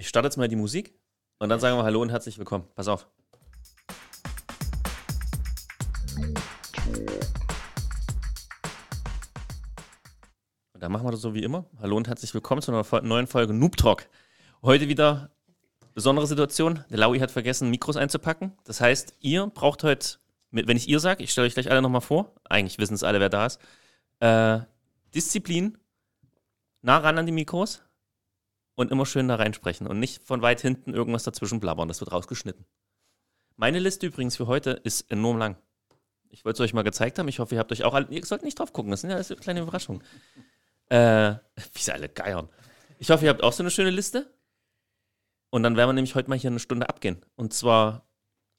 Ich starte jetzt mal die Musik und dann sagen wir Hallo und herzlich willkommen. Pass auf. Und dann machen wir das so wie immer. Hallo und herzlich willkommen zu einer neuen Folge Noob Talk. Heute wieder besondere Situation. Der Laui hat vergessen, Mikros einzupacken. Das heißt, ihr braucht heute, wenn ich ihr sage, ich stelle euch gleich alle nochmal vor. Eigentlich wissen es alle, wer da ist. Äh, Disziplin, nah ran an die Mikros und immer schön da reinsprechen und nicht von weit hinten irgendwas dazwischen blabbern. Das wird rausgeschnitten. Meine Liste übrigens für heute ist enorm lang. Ich wollte es euch mal gezeigt haben. Ich hoffe, ihr habt euch auch alle. Ihr sollt nicht drauf gucken, das sind ja alles kleine Überraschungen. Äh, wie sie alle geiern. Ich hoffe, ihr habt auch so eine schöne Liste. Und dann werden wir nämlich heute mal hier eine Stunde abgehen. Und zwar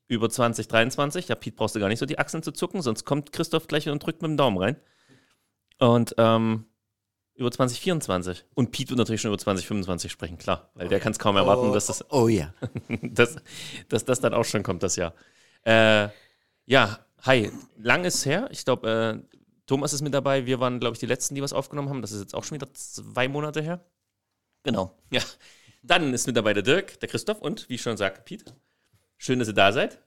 über 2023. Ja, Pete brauchst du gar nicht so die Achseln zu zucken, sonst kommt Christoph gleich und drückt mit dem Daumen rein. Und ähm, über 2024. Und Pete wird natürlich schon über 2025 sprechen, klar. Weil der kann es kaum erwarten, dass das Oh ja. dass, dass das dann auch schon kommt, das Jahr. Äh, ja, hi, lang ist her. Ich glaube, äh, Thomas ist mit dabei. Wir waren, glaube ich, die Letzten, die was aufgenommen haben. Das ist jetzt auch schon wieder zwei Monate her. Genau. Ja, dann ist mit dabei der Dirk, der Christoph und, wie ich schon sagte, Pete. Schön, dass ihr da seid.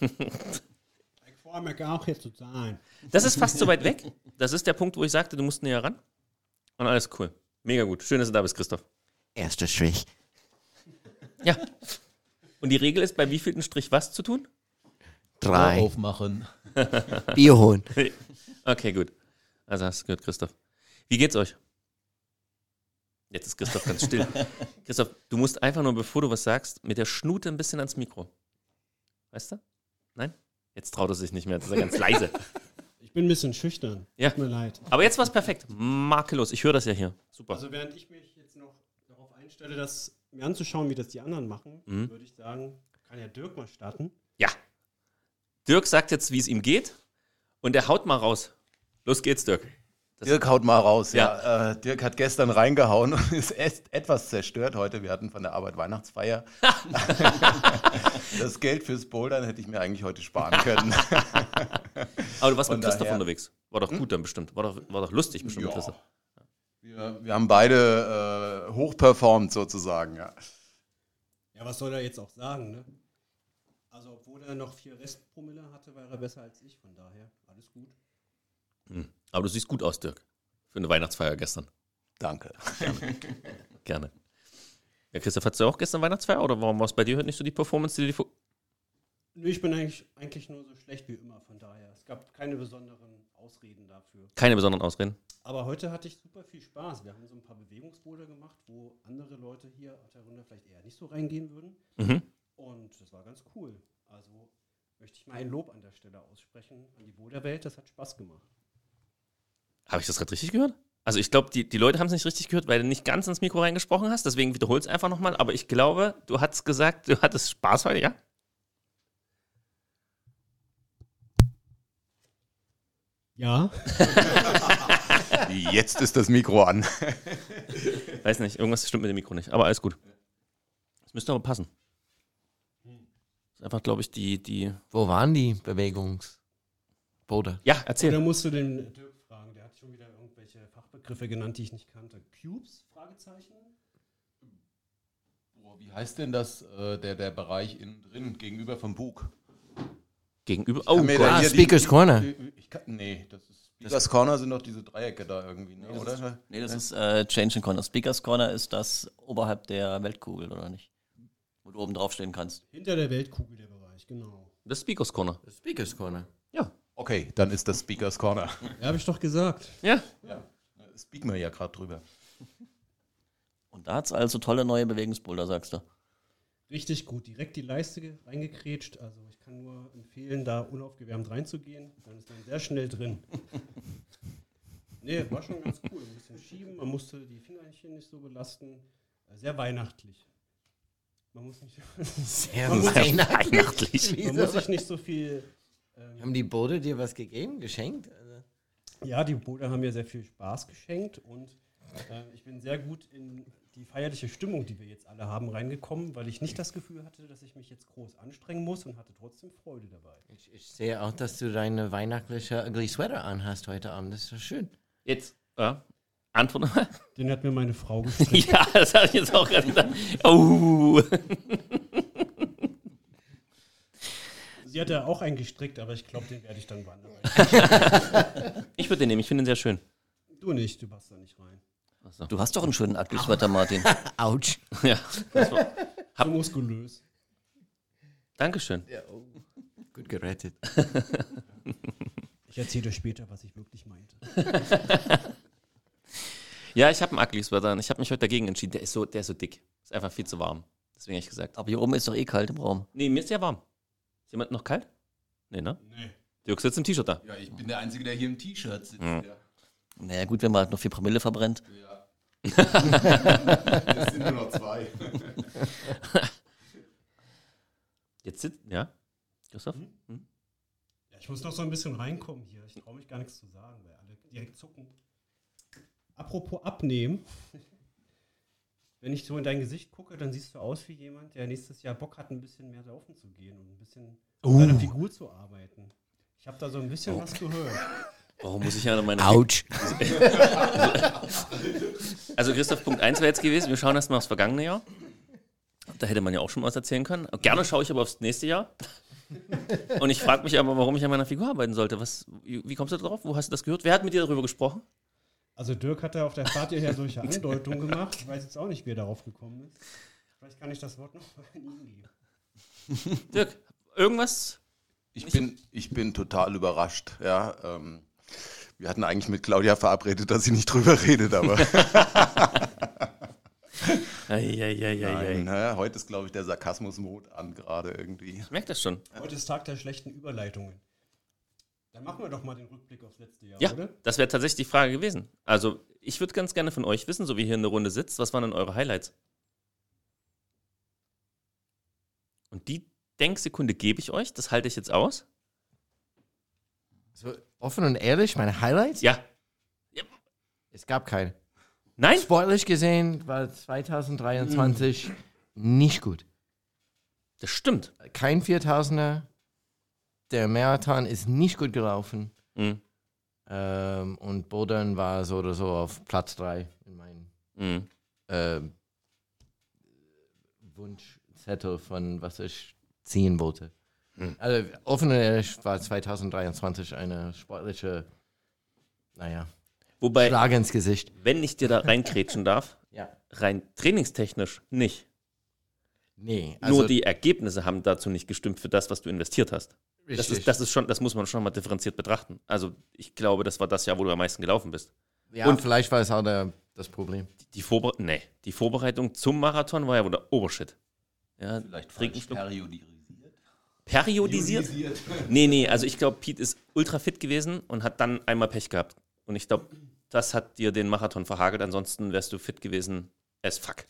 Ich freue mich auch hier zu sein. Das ist fast so weit weg. Das ist der Punkt, wo ich sagte, du musst näher ran. Und alles cool. Mega gut. Schön, dass du da bist, Christoph. Erster Strich. Ja. Und die Regel ist, bei wievielten Strich was zu tun? Drei. Aufmachen. Bier holen. Okay, gut. Also hast du gehört, Christoph. Wie geht's euch? Jetzt ist Christoph ganz still. Christoph, du musst einfach nur, bevor du was sagst, mit der Schnute ein bisschen ans Mikro. Weißt du? Nein? Jetzt traut er sich nicht mehr. Jetzt ist er ganz leise. Ich bin ein bisschen schüchtern. Ja. Tut mir leid. Aber jetzt war's perfekt. Makellos. Ich höre das ja hier. Super. Also während ich mich jetzt noch darauf einstelle, das mir anzuschauen, wie das die anderen machen, Mhm. würde ich sagen, kann ja Dirk mal starten. Ja. Dirk sagt jetzt, wie es ihm geht. Und er haut mal raus. Los geht's, Dirk. Das- Dirk haut mal raus. Ja. Äh, Dirk hat gestern reingehauen und ist erst etwas zerstört heute. Wir hatten von der Arbeit Weihnachtsfeier. das Geld fürs Bouldern hätte ich mir eigentlich heute sparen können. Aber du warst Von mit Christoph daher- Hm? unterwegs. War doch gut dann bestimmt. War doch, war doch lustig bestimmt mit Ja. Christoph. Wir, wir haben beide äh, hochperformt sozusagen. Ja. Ja, was soll er jetzt auch sagen, ne? Also, obwohl er noch vier Restpromille hatte, war er besser als ich. Von daher, alles gut. Hm. Aber du siehst gut aus, Dirk. Für eine Weihnachtsfeier gestern. Danke. Gerne. Ja, Christoph, hattest du auch gestern Weihnachtsfeier oder warum war es bei dir heute nicht so die Performance, die du die Nö, ich bin eigentlich, eigentlich nur so schlecht wie immer. Von daher, es gab keine besonderen Ausreden dafür. Keine besonderen Ausreden. Aber heute hatte ich super viel Spaß. Wir haben so ein paar Bewegungsboulder gemacht, wo andere Leute hier auf der Runde vielleicht eher nicht so reingehen würden. Mhm. Und das war ganz cool. Also möchte ich mal ein Lob an der Stelle aussprechen an die Boulderwelt. Das hat Spaß gemacht. Habe ich das gerade richtig gehört? Also ich glaube, die, die Leute haben es nicht richtig gehört, weil du nicht ganz ins Mikro reingesprochen hast. Deswegen wiederhol es einfach nochmal. Aber ich glaube, du hattest gesagt, du hattest Spaß heute, ja? Ja. Jetzt ist das Mikro an. Weiß nicht, irgendwas stimmt mit dem Mikro nicht. Aber alles gut. Das müsste aber passen. Das ist einfach, glaube ich, die, die. Wo waren die Bewegungsboote? Ja, erzähl. Oder musst du den Dirk fragen? Der hat schon wieder Fachbegriffe genannt, die ich nicht kannte. Cubes? Fragezeichen? Boah, wie heißt denn das, äh, der, der Bereich innen drin, gegenüber vom Bug? Gegenüber. Oh, Gott. da Ah, hier die- Speaker's Corner. Ich kann, nee, das ist. Speakers Corner sind doch diese Dreiecke da irgendwie, ne, das oder? Nee, das ist äh, Change in Corner. Speakers Corner ist das oberhalb der Weltkugel, oder nicht? Wo du oben drauf stehen kannst. Hinter der Weltkugel der Bereich, genau. Das ist Speakers Corner. Speaker's Corner. Ja. Okay, dann ist das Speakers Corner. Ja, habe ich doch gesagt. Ja. Ja, speaken wir ja gerade drüber. Und da hat es also tolle neue Bewegungsboulder, sagst du. Richtig gut. Direkt die Leiste ge- reingekrätscht. Also ich kann nur empfehlen, da unaufgewärmt reinzugehen. Dann ist man sehr schnell drin. nee, war schon ganz cool. Ein bisschen schieben. Man musste die Fingerchen nicht so belasten. Äh, Sehr weihnachtlich. Man muss, nicht, Sehr Man muss Weihnachtlich. man muss sich nicht so viel. Ähm, Haben die Boote dir was gegeben? Geschenkt? Ja, die Brüder haben mir sehr viel Spaß geschenkt und äh, ich bin sehr gut in die feierliche Stimmung, die wir jetzt alle haben, reingekommen, weil ich nicht das Gefühl hatte, dass ich mich jetzt groß anstrengen muss und hatte trotzdem Freude dabei. ich, ich sehe auch, dass du deine weihnachtliche Ugly Sweater anhast heute Abend. Das ist doch schön. Jetzt, ja. Antwort mal. Den hat mir meine Frau gestrickt. ja, das habe ich jetzt auch gerade gedacht. Oh. Sie hat ja auch einen gestrickt, aber ich glaube, den werde ich dann wandern. Ich würde den nehmen, ich finde den sehr schön. Du nicht, du passt da nicht rein. Du hast doch einen schönen Ugly-Sweater, Martin. Autsch. Ja, das war, So muskulös. Dankeschön. Ja, oh. Gut gerettet. Ich erzähle dir später, was ich wirklich meinte. Ja, ich habe einen Ugly Sweater und ich habe mich heute dagegen entschieden. Der ist so, der ist so dick. Ist einfach viel zu warm. Deswegen habe ich gesagt. Aber hier oben ist doch eh kalt im Raum. Nee, mir ist ja warm. Jemand noch kalt? Nee, ne? Nee. Dirk sitzt im T-Shirt da. Ja, ich bin der Einzige, der hier im T-Shirt sitzt. Mhm. Ja. Naja, gut, wenn man halt noch vier Promille verbrennt. Ja. Es sind nur noch zwei. Jetzt sitzt, ja? Christoph? Hm? Ja, ich muss noch so ein bisschen reinkommen hier. Ich traue mich gar nichts zu sagen, weil alle direkt zucken. Apropos abnehmen. Wenn ich so in dein Gesicht gucke, dann siehst du aus wie jemand, der nächstes Jahr Bock hat, ein bisschen mehr laufen zu gehen und ein bisschen an seiner Figur zu arbeiten. Ich habe da so ein bisschen was gehört. Warum muss ich ja noch meine. Autsch. Also, Christoph, Punkt 1 wäre jetzt gewesen. Wir schauen erstmal aufs vergangene Jahr. Da hätte man ja auch schon was erzählen können. Gerne schaue ich aber aufs nächste Jahr. Und ich frage mich aber, warum ich an meiner Figur arbeiten sollte. Was, wie, kommst du da drauf? Wo hast du das gehört? Wer hat mit dir darüber gesprochen? Also Dirk hat ja auf der Fahrt hierher solche Andeutungen gemacht. Ich weiß jetzt auch nicht, wie er darauf gekommen ist. Vielleicht kann ich das Wort noch mal an ihn geben. Dirk, irgendwas? Ich bin, ich bin total überrascht. Ja, ähm, wir hatten eigentlich mit Claudia verabredet, dass sie nicht drüber redet, aber nein, naja, heute ist, glaube ich, der Sarkasmus-Mode an gerade irgendwie. Ich merke das schon. Heute ist Tag der schlechten Überleitungen. Dann machen wir doch mal den Rückblick aufs letzte Jahr, Ja, oder? das wäre tatsächlich die Frage gewesen. Also, ich würde ganz gerne von euch wissen, so wie ihr hier in der Runde sitzt, was waren denn eure Highlights? Und die Denksekunde gebe ich euch, das halte ich jetzt aus. So, offen und ehrlich, meine Highlights? Ja. Es gab keine. Nein? Sportlich gesehen war 2023 nicht gut. Das stimmt. Kein 4000er. Der Marathon ist nicht gut gelaufen. Mhm. Ähm, und Bodern war so oder so auf Platz 3 in meinem Mhm. ähm, Wunschzettel von was ich ziehen wollte. Also offen und ehrlich war 2023 eine sportliche, naja, Wobei, Schlag ins Gesicht. wenn ich dir da reinkrätschen darf, Ja. rein trainingstechnisch nicht. Nee, also Nur die Ergebnisse haben dazu nicht gestimmt für das, was du investiert hast. Das ist, das ist schon, das muss man schon mal differenziert betrachten. Also ich glaube, das war das Jahr, wo du am meisten gelaufen bist. ja, und- vielleicht war es auch der, das Problem. Die, Vorbere nee, die Vorbereitung zum Marathon war ja wohl der Obershit. Ja, Vielleicht falsch Schluck. periodisiert. Periodisiert? Nee, nee, also ich glaube, Pete ist ultra fit gewesen und hat dann einmal Pech gehabt. Und ich glaube, das hat dir den Marathon verhagelt. Ansonsten wärst du fit gewesen as fuck.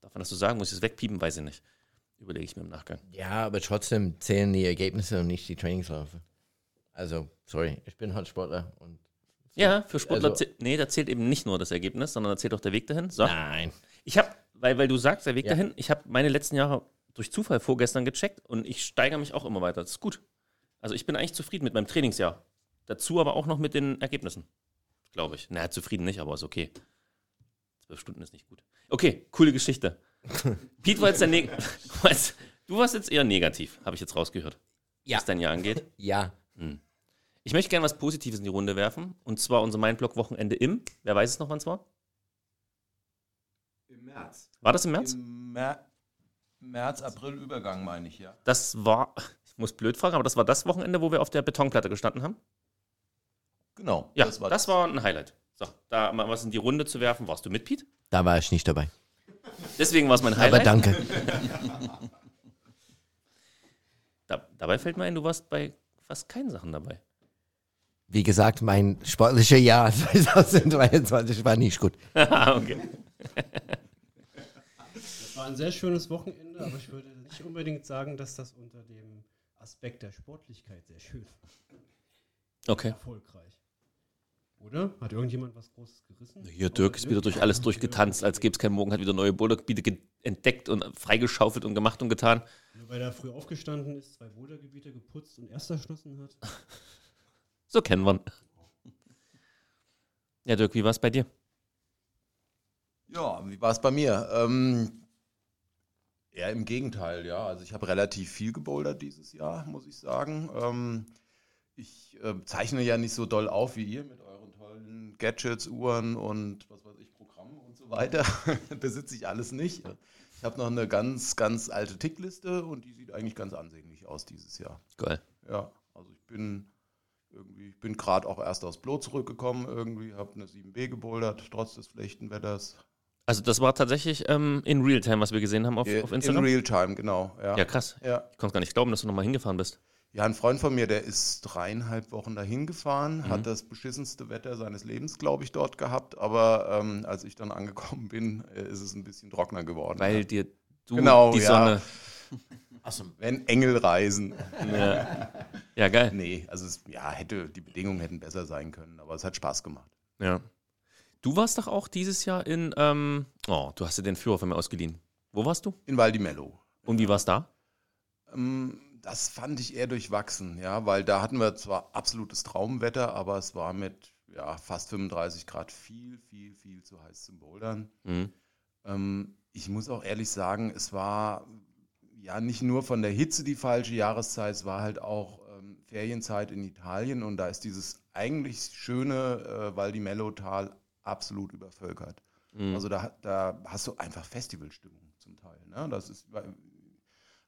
Darf man das so sagen? Muss ich es wegpiepen? Weiß ich nicht. Überlege ich mir im Nachgang. Ja, aber trotzdem zählen die Ergebnisse und nicht die Trainingsläufe. Also, sorry, ich bin halt Sportler und Ja, für Sportler Also- zählt, nee, da zählt eben nicht nur das Ergebnis, sondern da zählt auch der Weg dahin. So. nein. Ich habe, weil, weil du sagst, der Weg Ja. dahin, ich habe meine letzten Jahre durch Zufall vorgestern gecheckt und ich steigere mich auch immer weiter. Das ist gut. Also ich bin eigentlich zufrieden mit meinem Trainingsjahr. Dazu aber auch noch mit den Ergebnissen. Glaube ich. Na, zufrieden nicht, aber ist okay. Zwölf Stunden ist nicht gut. Okay, coole Geschichte. Pete war jetzt der Neg Was? Du warst jetzt eher negativ, habe ich jetzt rausgehört. Ja. Was dein Jahr angeht. Ja. Ich möchte gerne was Positives in die Runde werfen. Und zwar unser Mindblock-Wochenende im. Wer weiß es noch, wann es war? Im März. War das im März? Im Mer März, April Übergang, meine ich, ja. Das war, ich muss blöd fragen, aber das war das Wochenende, wo wir auf der Betonplatte gestanden haben? Genau. Ja, das war, ein Highlight. So, da mal was in die Runde zu werfen, warst du mit, Pete? Da war ich nicht dabei. Deswegen war es mein Aber Highlight. danke. Da, dabei fällt mir ein, du warst bei fast keinen Sachen dabei. Wie gesagt, mein sportlicher Jahr 2023 war nicht gut. Ah, okay. Das war ein sehr schönes Wochenende, aber ich würde nicht unbedingt sagen, dass das unter dem Aspekt der Sportlichkeit sehr schön war. Okay. Erfolgreich. Oder? Hat irgendjemand was Großes gerissen? Hier, Dirk ist wieder durch alles durchgetanzt, als gäbe es keinen Morgen, hat wieder neue Bouldergebiete ge- entdeckt und freigeschaufelt und gemacht und getan. Nur weil er früh aufgestanden ist, zwei Bouldergebiete geputzt und erst erschlossen hat. So kennen wir ihn. Ja, Dirk, wie war es bei dir? Ja, wie war es bei mir? Ähm, eher im Gegenteil, ja. Also ich habe relativ viel gebouldert dieses Jahr, muss ich sagen. Ähm, ich äh, zeichne ja nicht so doll auf wie ihr mit euren tollen Gadgets, Uhren und was weiß ich, Programmen und so weiter. Besitze ich alles nicht. Ich habe noch eine ganz, ganz alte Tickliste und die sieht eigentlich ganz ansehnlich aus dieses Jahr. Geil. Ja, also ich bin irgendwie, ich bin gerade auch erst aus Blo zurückgekommen irgendwie, habe eine 7B gebouldert, trotz des schlechten Wetters. Also das war tatsächlich ähm, in Realtime, was wir gesehen haben auf, Äh, auf In Instagram. Realtime, genau. Ja. ja, krass. ja. Ich konnte gar nicht glauben, dass du nochmal hingefahren bist. Ja, ein Freund von mir, der ist dreieinhalb Wochen dahin gefahren, Mhm. hat das beschissenste Wetter seines Lebens, glaube ich, dort gehabt. Aber ähm, als ich dann angekommen bin, äh, ist es ein bisschen trockener geworden. Weil ja. dir du Genau, die ja. Sonne. Achso, Wenn Engel reisen. Ja, ja geil. Nee, also es, ja, hätte, die Bedingungen hätten besser sein können, aber es hat Spaß gemacht. Ja. Du warst doch auch dieses Jahr in, ähm, oh, du hast dir den Führer von mir ausgeliehen. Wo warst du? In Val di Mello. Und wie war's da? Ähm, Das fand ich eher durchwachsen, ja, weil da hatten wir zwar absolutes Traumwetter, aber es war mit ja, fast 35 Grad viel, viel, viel zu heiß zum Bouldern. Mhm. Ähm, ich muss auch ehrlich sagen, es war ja nicht nur von der Hitze die falsche Jahreszeit, es war halt auch ähm, Ferienzeit in Italien und da ist dieses eigentlich schöne äh, Val di Mello-Tal absolut übervölkert. Mhm. Also da, da hast du einfach Festivalstimmung zum Teil. Ne? Das ist,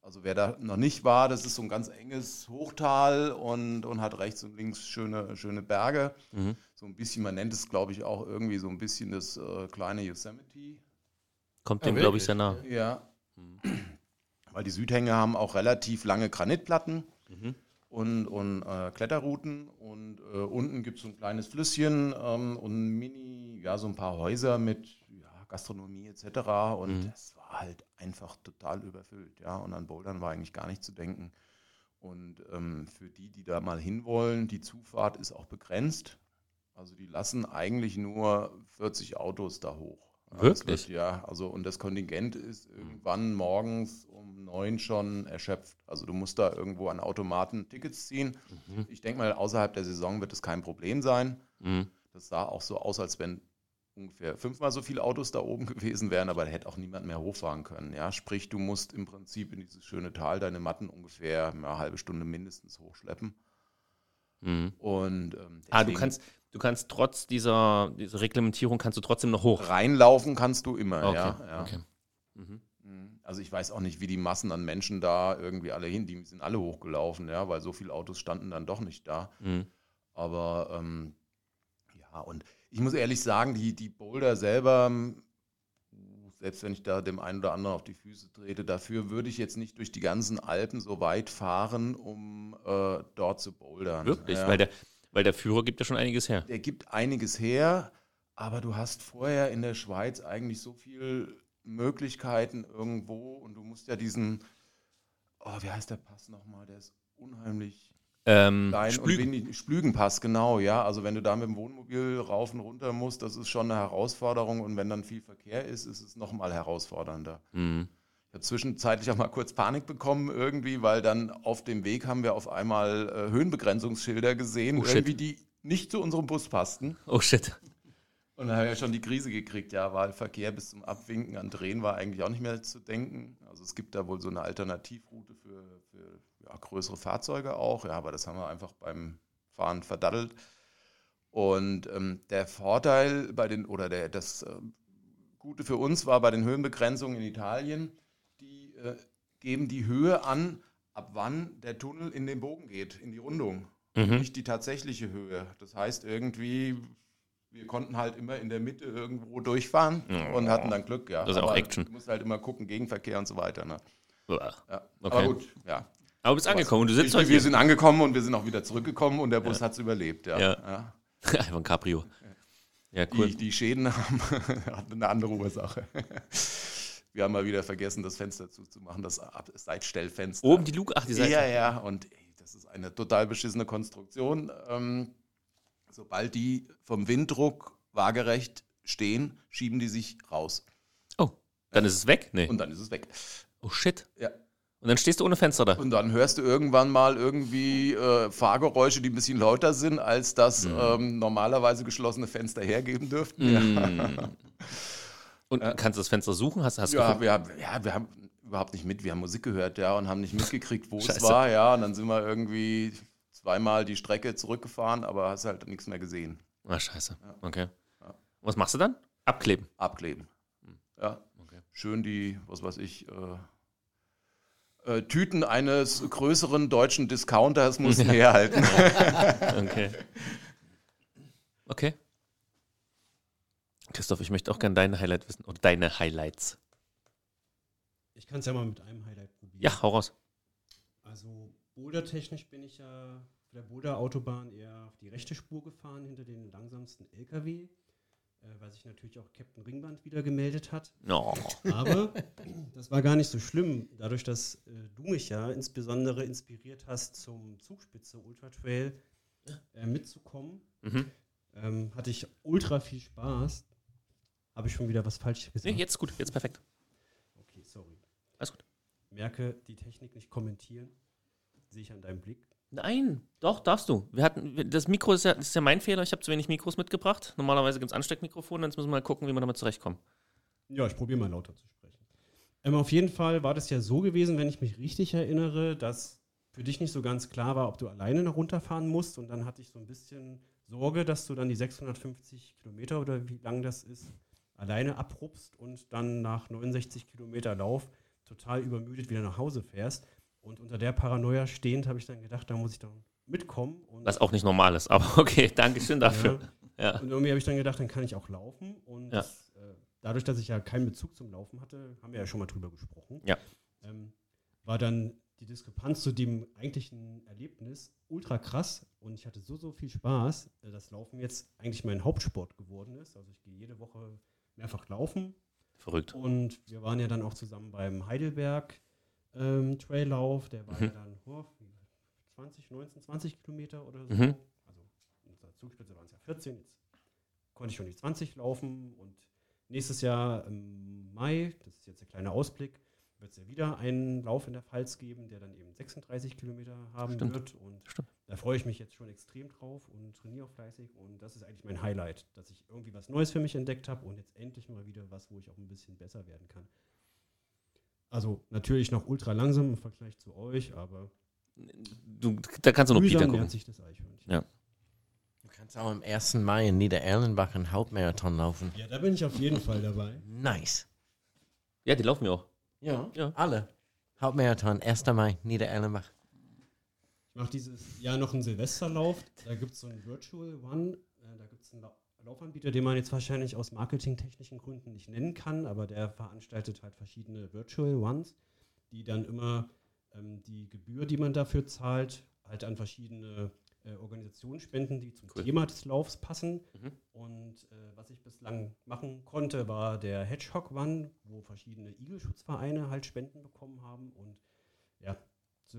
also wer da noch nicht war, das ist so ein ganz enges Hochtal und, und hat rechts und links schöne, schöne Berge. Mhm. So ein bisschen, man nennt es, glaube ich, auch irgendwie so ein bisschen das äh, kleine Yosemite. Kommt Ja, dem, glaube ich, sehr nah. Ja. Mhm. Weil die Südhänge haben auch relativ lange Granitplatten Mhm. und, und äh, Kletterrouten. Und äh, unten gibt es so ein kleines Flüsschen ähm, und ein Mini, ja, so ein paar Häuser mit ja, Gastronomie etc. Und Mhm. das war halt einfach total überfüllt. Ja, und an Bouldern war eigentlich gar nicht zu denken. Und ähm, für die, die da mal hinwollen, die Zufahrt ist auch begrenzt. Also die lassen eigentlich nur 40 Autos da hoch. Wirklich? Wird, ja, also und das Kontingent ist irgendwann morgens um neun schon erschöpft. Also du musst da irgendwo an Automaten Tickets ziehen. Mhm. Ich denke mal, außerhalb der Saison wird es kein Problem sein. Mhm. Das sah auch so aus, als wenn ungefähr fünfmal so viele Autos da oben gewesen wären, aber da hätte auch niemand mehr hochfahren können. Ja, sprich, du musst im Prinzip in dieses schöne Tal deine Matten ungefähr eine halbe Stunde mindestens hochschleppen. Mhm. Und ähm, Ah, du kannst, du kannst trotz dieser, dieser Reglementierung kannst du trotzdem noch hoch. reinlaufen kannst du immer. Okay. Ja, ja. okay. Mhm. Also ich weiß auch nicht, wie die Massen an Menschen da irgendwie alle hin, die sind alle hochgelaufen, ja, weil so viele Autos standen dann doch nicht da. Mhm. Aber ähm, ja, und ich muss ehrlich sagen, die, die Boulder selber, ähm, selbst wenn ich da dem einen oder anderen auf die Füße trete, dafür würde ich jetzt nicht durch die ganzen Alpen so weit fahren, um äh, dort zu bouldern. Wirklich, Ja. weil, der, weil der Führer gibt ja schon einiges her. Der gibt einiges her, aber du hast vorher in der Schweiz eigentlich so viele Möglichkeiten irgendwo und du musst ja diesen, oh, wie heißt der Pass nochmal? Der ist unheimlich Ähm, klein Splügen. und wenig. Splügenpass, genau, ja. Also wenn du da mit dem Wohnmobil rauf und runter musst, das ist schon eine Herausforderung und wenn dann viel Verkehr ist, ist es nochmal herausfordernder. Mhm. Ich habe zwischenzeitlich auch mal kurz Panik bekommen irgendwie, weil dann auf dem Weg haben wir auf einmal äh, Höhenbegrenzungsschilder gesehen, Oh, shit. irgendwie die nicht zu unserem Bus passten. Oh shit. Und dann habe ich ja schon die Krise gekriegt, ja, weil Verkehr bis zum Abwinken an Drehen war eigentlich auch nicht mehr zu denken. Also es gibt da wohl so eine Alternativroute für ja, größere Fahrzeuge auch, ja, aber das haben wir einfach beim Fahren verdaddelt. Und ähm, der Vorteil bei den, oder der, das äh, Gute für uns war bei den Höhenbegrenzungen in Italien, die äh, geben die Höhe an, ab wann der Tunnel in den Bogen geht, in die Rundung Mhm. nicht die tatsächliche Höhe. Das heißt irgendwie, wir konnten halt immer in der Mitte irgendwo durchfahren und hatten dann Glück, ja. Das ist auch Aber Action. Du musst halt immer gucken, Gegenverkehr und so weiter. Ne? Ja. Okay. Aber gut, ja. Aber du bist angekommen und du sitzt wir, heute wir hier. sind angekommen und wir sind auch wieder zurückgekommen und der Bus hat es überlebt, ja. Ja. ja. Einfach ein Cabrio. Ja, cool. Die, die Schäden haben hatten eine andere Ursache. Wir haben mal wieder vergessen, das Fenster zuzumachen, das Seitstellfenster. Oben die Luke, ach, die Seite. Ja, ja, und ey, das ist eine total beschissene Konstruktion. Ähm, sobald die vom Winddruck waagerecht stehen, schieben die sich raus. Oh, dann ist es weg? Nee. Und dann ist es weg. oh shit. Ja. Und dann stehst du ohne Fenster da. Und dann hörst du irgendwann mal irgendwie äh, Fahrgeräusche, die ein bisschen lauter sind, als das ähm, normalerweise geschlossene Fenster hergeben dürften. Ja. Mm. Und kannst du das Fenster suchen? Hast, hast Ja, wir haben, ja, wir haben überhaupt nicht mit. Wir haben Musik gehört, ja, und haben nicht mitgekriegt, wo es war, ja. Und dann sind wir irgendwie zweimal die Strecke zurückgefahren, aber hast halt nichts mehr gesehen. Ah, scheiße. Ja. Okay. Ja. Was machst du dann? Abkleben. Abkleben. Ja. Okay. Schön die, was weiß ich, äh, äh, Tüten eines größeren deutschen Discounters mussten herhalten. Okay. Okay. Christoph, ich möchte auch gerne deine Highlight wissen. Oder deine Highlights. Ich kann es ja mal mit einem Highlight probieren. Ja, hau raus. Also bouldertechnisch bin ich ja auf der Boulder-Autobahn eher auf die rechte Spur gefahren, hinter den langsamsten LKW, weil sich natürlich auch Captain Ringband wieder gemeldet hat. No. Aber das war gar nicht so schlimm, dadurch, dass äh, du mich ja insbesondere inspiriert hast, zum Zugspitze Ultra Trail äh, mitzukommen, Mhm. ähm, hatte ich ultra viel Spaß. Habe ich schon wieder was falsch Nee, gesagt? jetzt gut, jetzt perfekt. Okay, sorry. Alles gut. Merke die Technik nicht kommentieren. Sehe ich an deinem Blick. Nein, doch, darfst du. Wir hatten, das Mikro ist ja, ist ja mein Fehler. Ich habe zu wenig Mikros mitgebracht. Normalerweise gibt es Ansteckmikrofone, jetzt müssen wir mal gucken, wie wir damit zurechtkommen. Ja, ich probiere mal lauter zu sprechen. Ähm, auf jeden Fall war das ja so gewesen, wenn ich mich richtig erinnere, dass für dich nicht so ganz klar war, ob du alleine noch runterfahren musst. Und dann hatte ich so ein bisschen Sorge, dass du dann die 650 Kilometer oder wie lang das ist, alleine abrupst und dann nach 69 Kilometer Lauf total übermüdet wieder nach Hause fährst. Und unter der Paranoia stehend habe ich dann gedacht, da muss ich dann mitkommen. Und Was auch nicht normal ist, aber okay, Dankeschön dafür. Ja. und irgendwie habe ich dann gedacht, dann kann ich auch laufen. Und Ja. äh, dadurch, dass ich ja keinen Bezug zum Laufen hatte, haben wir ja schon mal drüber gesprochen, Ja. ähm, war dann die Diskrepanz zu dem eigentlichen Erlebnis ultra krass. Und ich hatte so, so viel Spaß, äh, dass Laufen jetzt eigentlich mein Hauptsport geworden ist. Also ich gehe jede Woche mehrfach laufen. Verrückt. Und wir waren ja dann auch zusammen beim Heidelberg ähm, Traillauf. Der war Mhm. ja dann oh, 20, 19, 20 Kilometer oder so. Mhm. Also in unserer Zugspitze waren es ja 14. Jetzt konnte ich schon die 20 laufen. Und nächstes Jahr im Mai, das ist jetzt der kleine Ausblick, wird es ja wieder einen Lauf in der Pfalz geben, der dann eben 36 Kilometer haben Stimmt. wird. Und Stimmt. da freue ich mich jetzt schon extrem drauf und trainiere auch fleißig. Und das ist eigentlich mein Highlight, dass ich irgendwie was Neues für mich entdeckt habe und jetzt endlich mal wieder was, wo ich auch ein bisschen besser werden kann. Also natürlich noch ultra langsam im Vergleich zu euch, aber Du, da kannst du nur Peter gucken. sich das Eichhörnchen. Ja. Du kannst auch am 1. Mai in Niedererlenbach einen Hauptmarathon laufen. Ja, da bin ich auf jeden Fall dabei. Nice. Ja, die laufen ja auch. Ja, Ja. alle. Hauptmarathon, 1. Mai, Niedererlenbach. Ich mache dieses Jahr noch einen Silvesterlauf. Da gibt es so einen Virtual One. Äh, da gibt es einen Laufanbieter, den man jetzt wahrscheinlich aus marketingtechnischen Gründen nicht nennen kann, aber der veranstaltet halt verschiedene Virtual Ones, die dann immer ähm, die Gebühr, die man dafür zahlt, halt an verschiedene äh, Organisationen spenden, die zum Cool. Thema des Laufs passen. Mhm. Und äh, was ich bislang machen konnte, war der Hedgehog One, wo verschiedene Igelschutzvereine halt Spenden bekommen haben. Und ja,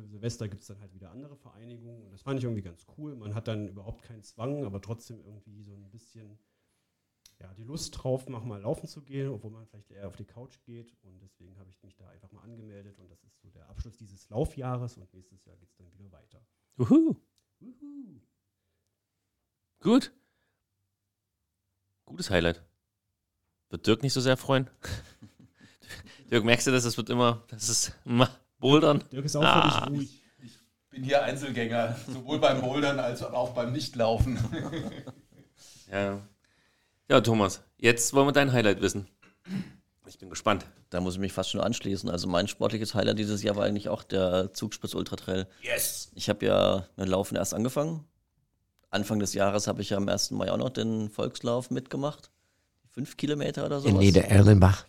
Silvester gibt es dann halt wieder andere Vereinigungen. Und das fand ich irgendwie ganz cool. Man hat dann überhaupt keinen Zwang, aber trotzdem irgendwie so ein bisschen ja, die Lust drauf, mach mal laufen zu gehen, obwohl man vielleicht eher auf die Couch geht. Und deswegen habe ich mich da einfach mal angemeldet. Und das ist so der Abschluss dieses Laufjahres. Und nächstes Jahr geht es dann wieder weiter. Uhu. Gut. Gutes Highlight. Wird Dirk nicht so sehr freuen? Dirk, merkst du das? Es wird immer, das ist immer Bouldern. Dirk ist auch Ah. völlig ruhig. bin hier Einzelgänger, sowohl beim Bouldern als auch beim Nichtlaufen. Ja. ja, Thomas, jetzt wollen wir dein Highlight wissen. Ich bin gespannt. Da muss ich mich fast schon anschließen. Also mein sportliches Highlight dieses Jahr war eigentlich auch der Zugspitz Ultra Trail. Yes! Ich habe ja mit Laufen erst angefangen. Anfang des Jahres habe ich ja am 1. Mai auch noch den Volkslauf mitgemacht. Fünf Kilometer oder In sowas. Niedererlenbach.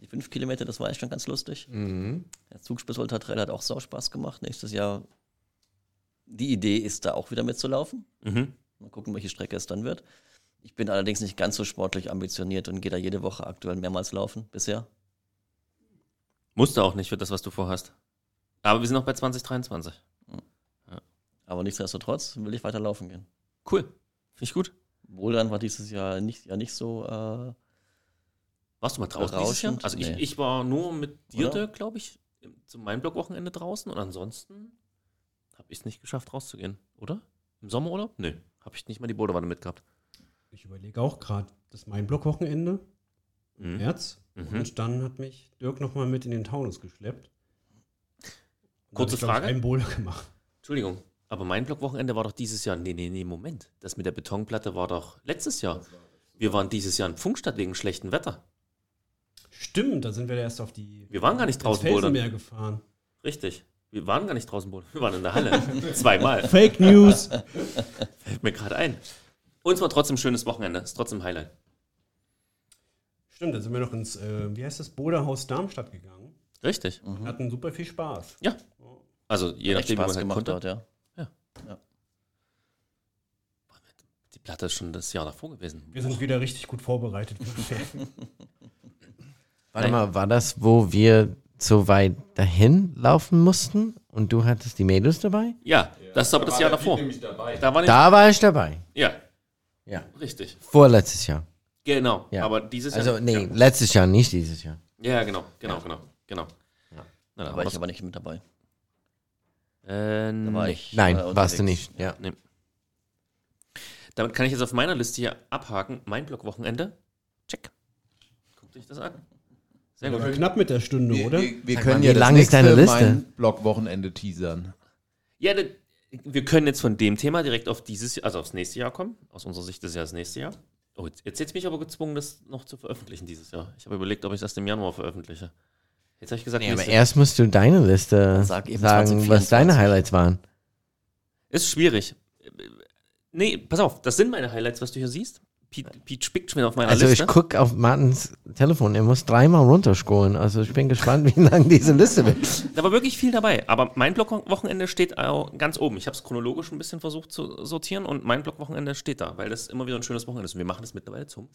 Die fünf Kilometer, das war echt schon ganz lustig. Mhm. Der Zugspitz Ultra Trail hat auch sau Spaß gemacht. Nächstes Jahr, die Idee ist da auch wieder mitzulaufen. Mhm. Mal gucken, welche Strecke es dann wird. Ich bin allerdings nicht ganz so sportlich ambitioniert und gehe da jede Woche aktuell mehrmals laufen bisher. Musst du auch nicht für das, was du vorhast. Aber wir sind noch bei 2023. Aber nichtsdestotrotz will ich weiter laufen gehen. Cool. Finde ich gut. Bouldern war dieses Jahr nicht, ja nicht so. Äh, Warst du mal draußen? Berauschend? Also ich, Nee. ich war nur mit dir, glaube ich, zum Mainblock-Wochenende draußen und ansonsten habe ich es nicht geschafft, rauszugehen, oder? Im Sommerurlaub? Nö. Habe ich nicht mal die Boulderwanne mitgehabt. Ich überlege auch gerade, das Mainblock-Wochenende. im Mhm. März. Mhm. Und dann hat mich Dirk nochmal mit in den Taunus geschleppt. Und Kurze ich, glaub ich, Frage. einen Boulder gemacht. Entschuldigung, aber mein Blockwochenende war doch dieses Jahr. Nee, nee, nee, Moment. Das mit der Betonplatte war doch letztes Jahr. Wir waren dieses Jahr in Funkstadt wegen schlechtem Wetter. Stimmt, da sind wir erst auf die Wir waren gar nicht draußen. Felsenmeer gefahren. Richtig. Wir waren gar nicht draußen. Wir waren in der Halle. Zweimal. Fake News. Fällt mir gerade ein. Und es war trotzdem ein schönes Wochenende. Ist trotzdem ein Highlight. Stimmt, da sind wir noch ins, äh, wie heißt das, Boulderhaus Darmstadt gegangen. Richtig. Hatten super viel Spaß. Ja. Also je nachdem, wie man Spaß halt gemacht konnte. hat, ja. Die Platte ist schon das Jahr davor gewesen. Wir sind wieder richtig gut vorbereitet. Warte Nein. mal, war das, wo wir so weit dahin laufen mussten und du hattest die Mädels dabei? Ja, das ist aber das Jahr davor. Da war. Da war ich dabei. Ja, Ja. richtig. Vorletztes Jahr. Genau. Ja. Aber dieses Jahr. Also, nee, Ja, letztes Jahr, nicht dieses Jahr. ja genau, genau, genau, genau. Ja. Na, Da war ich aber nicht mit dabei. äh, Da war nee. ich. Nein, äh, warst du nicht. Ja. Damit kann ich jetzt auf meiner Liste hier abhaken. Mein Blog-Wochenende. Check. Guckt euch das an. Sehr gut. Knapp mit der Stunde, Wir, oder? wir, wir können mal, ja wie das lang ist deine Liste? Blog-Wochenende teasern. Ja, da- wir können jetzt von dem Thema direkt auf dieses, also aufs nächste Jahr kommen. Aus unserer Sicht ist ja das nächste Jahr. Oh, jetzt, jetzt hätte ich mich aber gezwungen, das noch zu veröffentlichen dieses Jahr. Ich habe überlegt, ob ich das im Januar veröffentliche. Jetzt habe ich gesagt, Nee, aber erst musst du deine Liste Sag eben sagen, was 2024. deine Highlights waren. ist schwierig. Nee, pass auf, das sind meine Highlights, was du hier siehst. Pete, Pete spickt schon wieder auf meiner Also Liste. ich gucke auf Martins Telefon, er muss dreimal runterscrollen. Also ich bin gespannt, wie lang diese Liste wird. Da war wirklich viel dabei. Aber mein Blog-Wochenende steht auch ganz oben. Ich habe es chronologisch ein bisschen versucht zu sortieren und mein Blog-Wochenende steht da, weil das immer wieder ein schönes Wochenende ist. Und wir machen das mittlerweile zum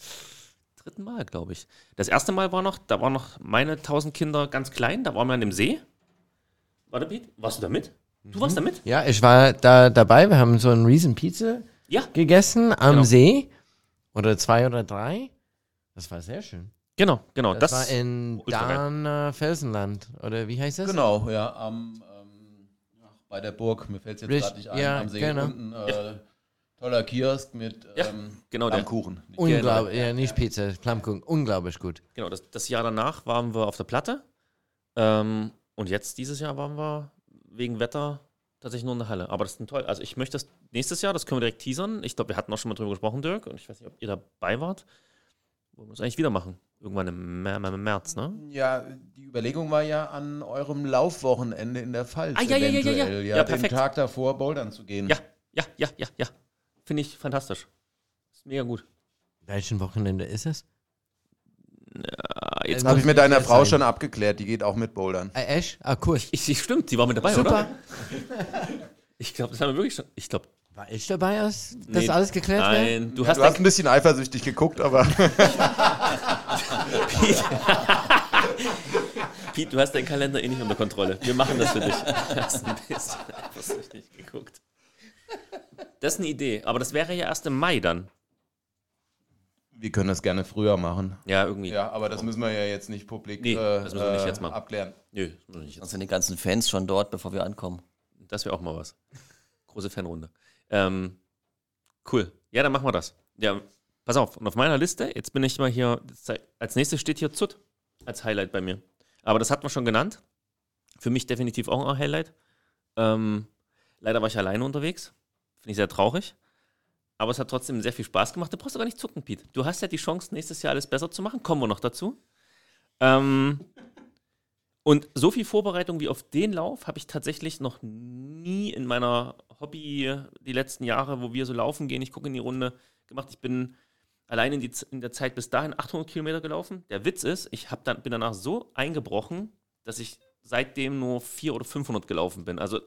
dritten Mal, glaube ich. Das erste Mal war noch, da waren noch meine tausend Kinder ganz klein, da waren wir an dem See. Warte, Pete, warst du da mit? Du warst da mit? Ja, ich war da dabei, wir haben so einen riesen Pizza Ja, gegessen am Genau. See. Oder zwei oder drei. Das war sehr schön. genau, genau. Das, Das, war in ultra geil. Dahner Felsenland. Oder wie heißt das? Genau, ja, am, ähm, ach, bei der Burg, mir fällt es jetzt Richtig, gerade nicht ein, ja, am See genau. unten. Äh, Toller Kiosk mit Ja, ähm, genau der. Kuchen. Unglaublich, ja, nicht Pizza, Flammkuchen. Unglaublich gut. Genau, das, das Jahr danach waren wir auf der Platte. Ähm, und jetzt, dieses Jahr, waren wir wegen Wetter tatsächlich nur in der Halle. Aber das ist ein toll. Also ich möchte das nächstes Jahr, das können wir direkt teasern. Ich glaube, wir hatten auch schon mal drüber gesprochen, Dirk. Und ich weiß nicht, ob ihr dabei wart. Wollen wir es eigentlich wieder machen? Irgendwann im, März, ne? Ja, die Überlegung war ja an eurem Laufwochenende in der Pfalz Ah, ja, ja, ja, ja, ja. eventuell, Ja, den perfekt. Tag davor bouldern zu gehen. Ja, ja, ja, ja, ja. Finde ich fantastisch. Ist mega gut. Welchen Wochenende ist es? Ah, jetzt Das habe ich mit deiner Frau sein. schon abgeklärt, die geht auch mit bouldern. Äh, Ash? Ah, cool. ich, ich, stimmt, die war mit dabei, Super. oder? Ich glaube, das haben wir wirklich schon. Ich glaube, War ich dabei, als das Nee, alles geklärt wird? nein, du Ja, hast, du hast ein bisschen eifersüchtig geguckt, aber Pete, du hast deinen Kalender eh nicht unter Kontrolle. Wir machen das für dich. Du hast ein bisschen eifersüchtig geguckt. Das ist eine Idee, aber das wäre ja erst im Mai dann. wir können das gerne früher machen. Ja, irgendwie. Ja, aber das müssen wir ja jetzt nicht publik Nee, äh, das müssen wir nicht äh, jetzt machen. abklären. Nö, das muss ich nicht jetzt. Dann sind die ganzen Fans schon dort, bevor wir ankommen. Das wäre auch mal was. Große Fanrunde. Ähm, cool. Ja, dann machen wir das. Ja, pass auf. Und auf meiner Liste, jetzt bin ich mal hier, als nächstes steht hier Zut als Highlight bei mir. Aber das hat man schon genannt. Für mich definitiv auch ein Highlight. Ähm, leider war ich alleine unterwegs. Finde ich sehr traurig. Aber es hat trotzdem sehr viel Spaß gemacht. Du brauchst aber nicht zucken, Pete. Du hast ja die Chance, nächstes Jahr alles besser zu machen. Kommen wir noch dazu. Ähm, und so viel Vorbereitung wie auf den Lauf habe ich tatsächlich noch nie in meiner Hobby die letzten Jahre, wo wir so laufen gehen, ich gucke in die Runde, gemacht. Ich bin allein in, die, in der Zeit bis dahin 800 Kilometer gelaufen. Der Witz ist, ich hab dann, bin danach so eingebrochen, dass ich seitdem nur 400 oder 500 gelaufen bin. Also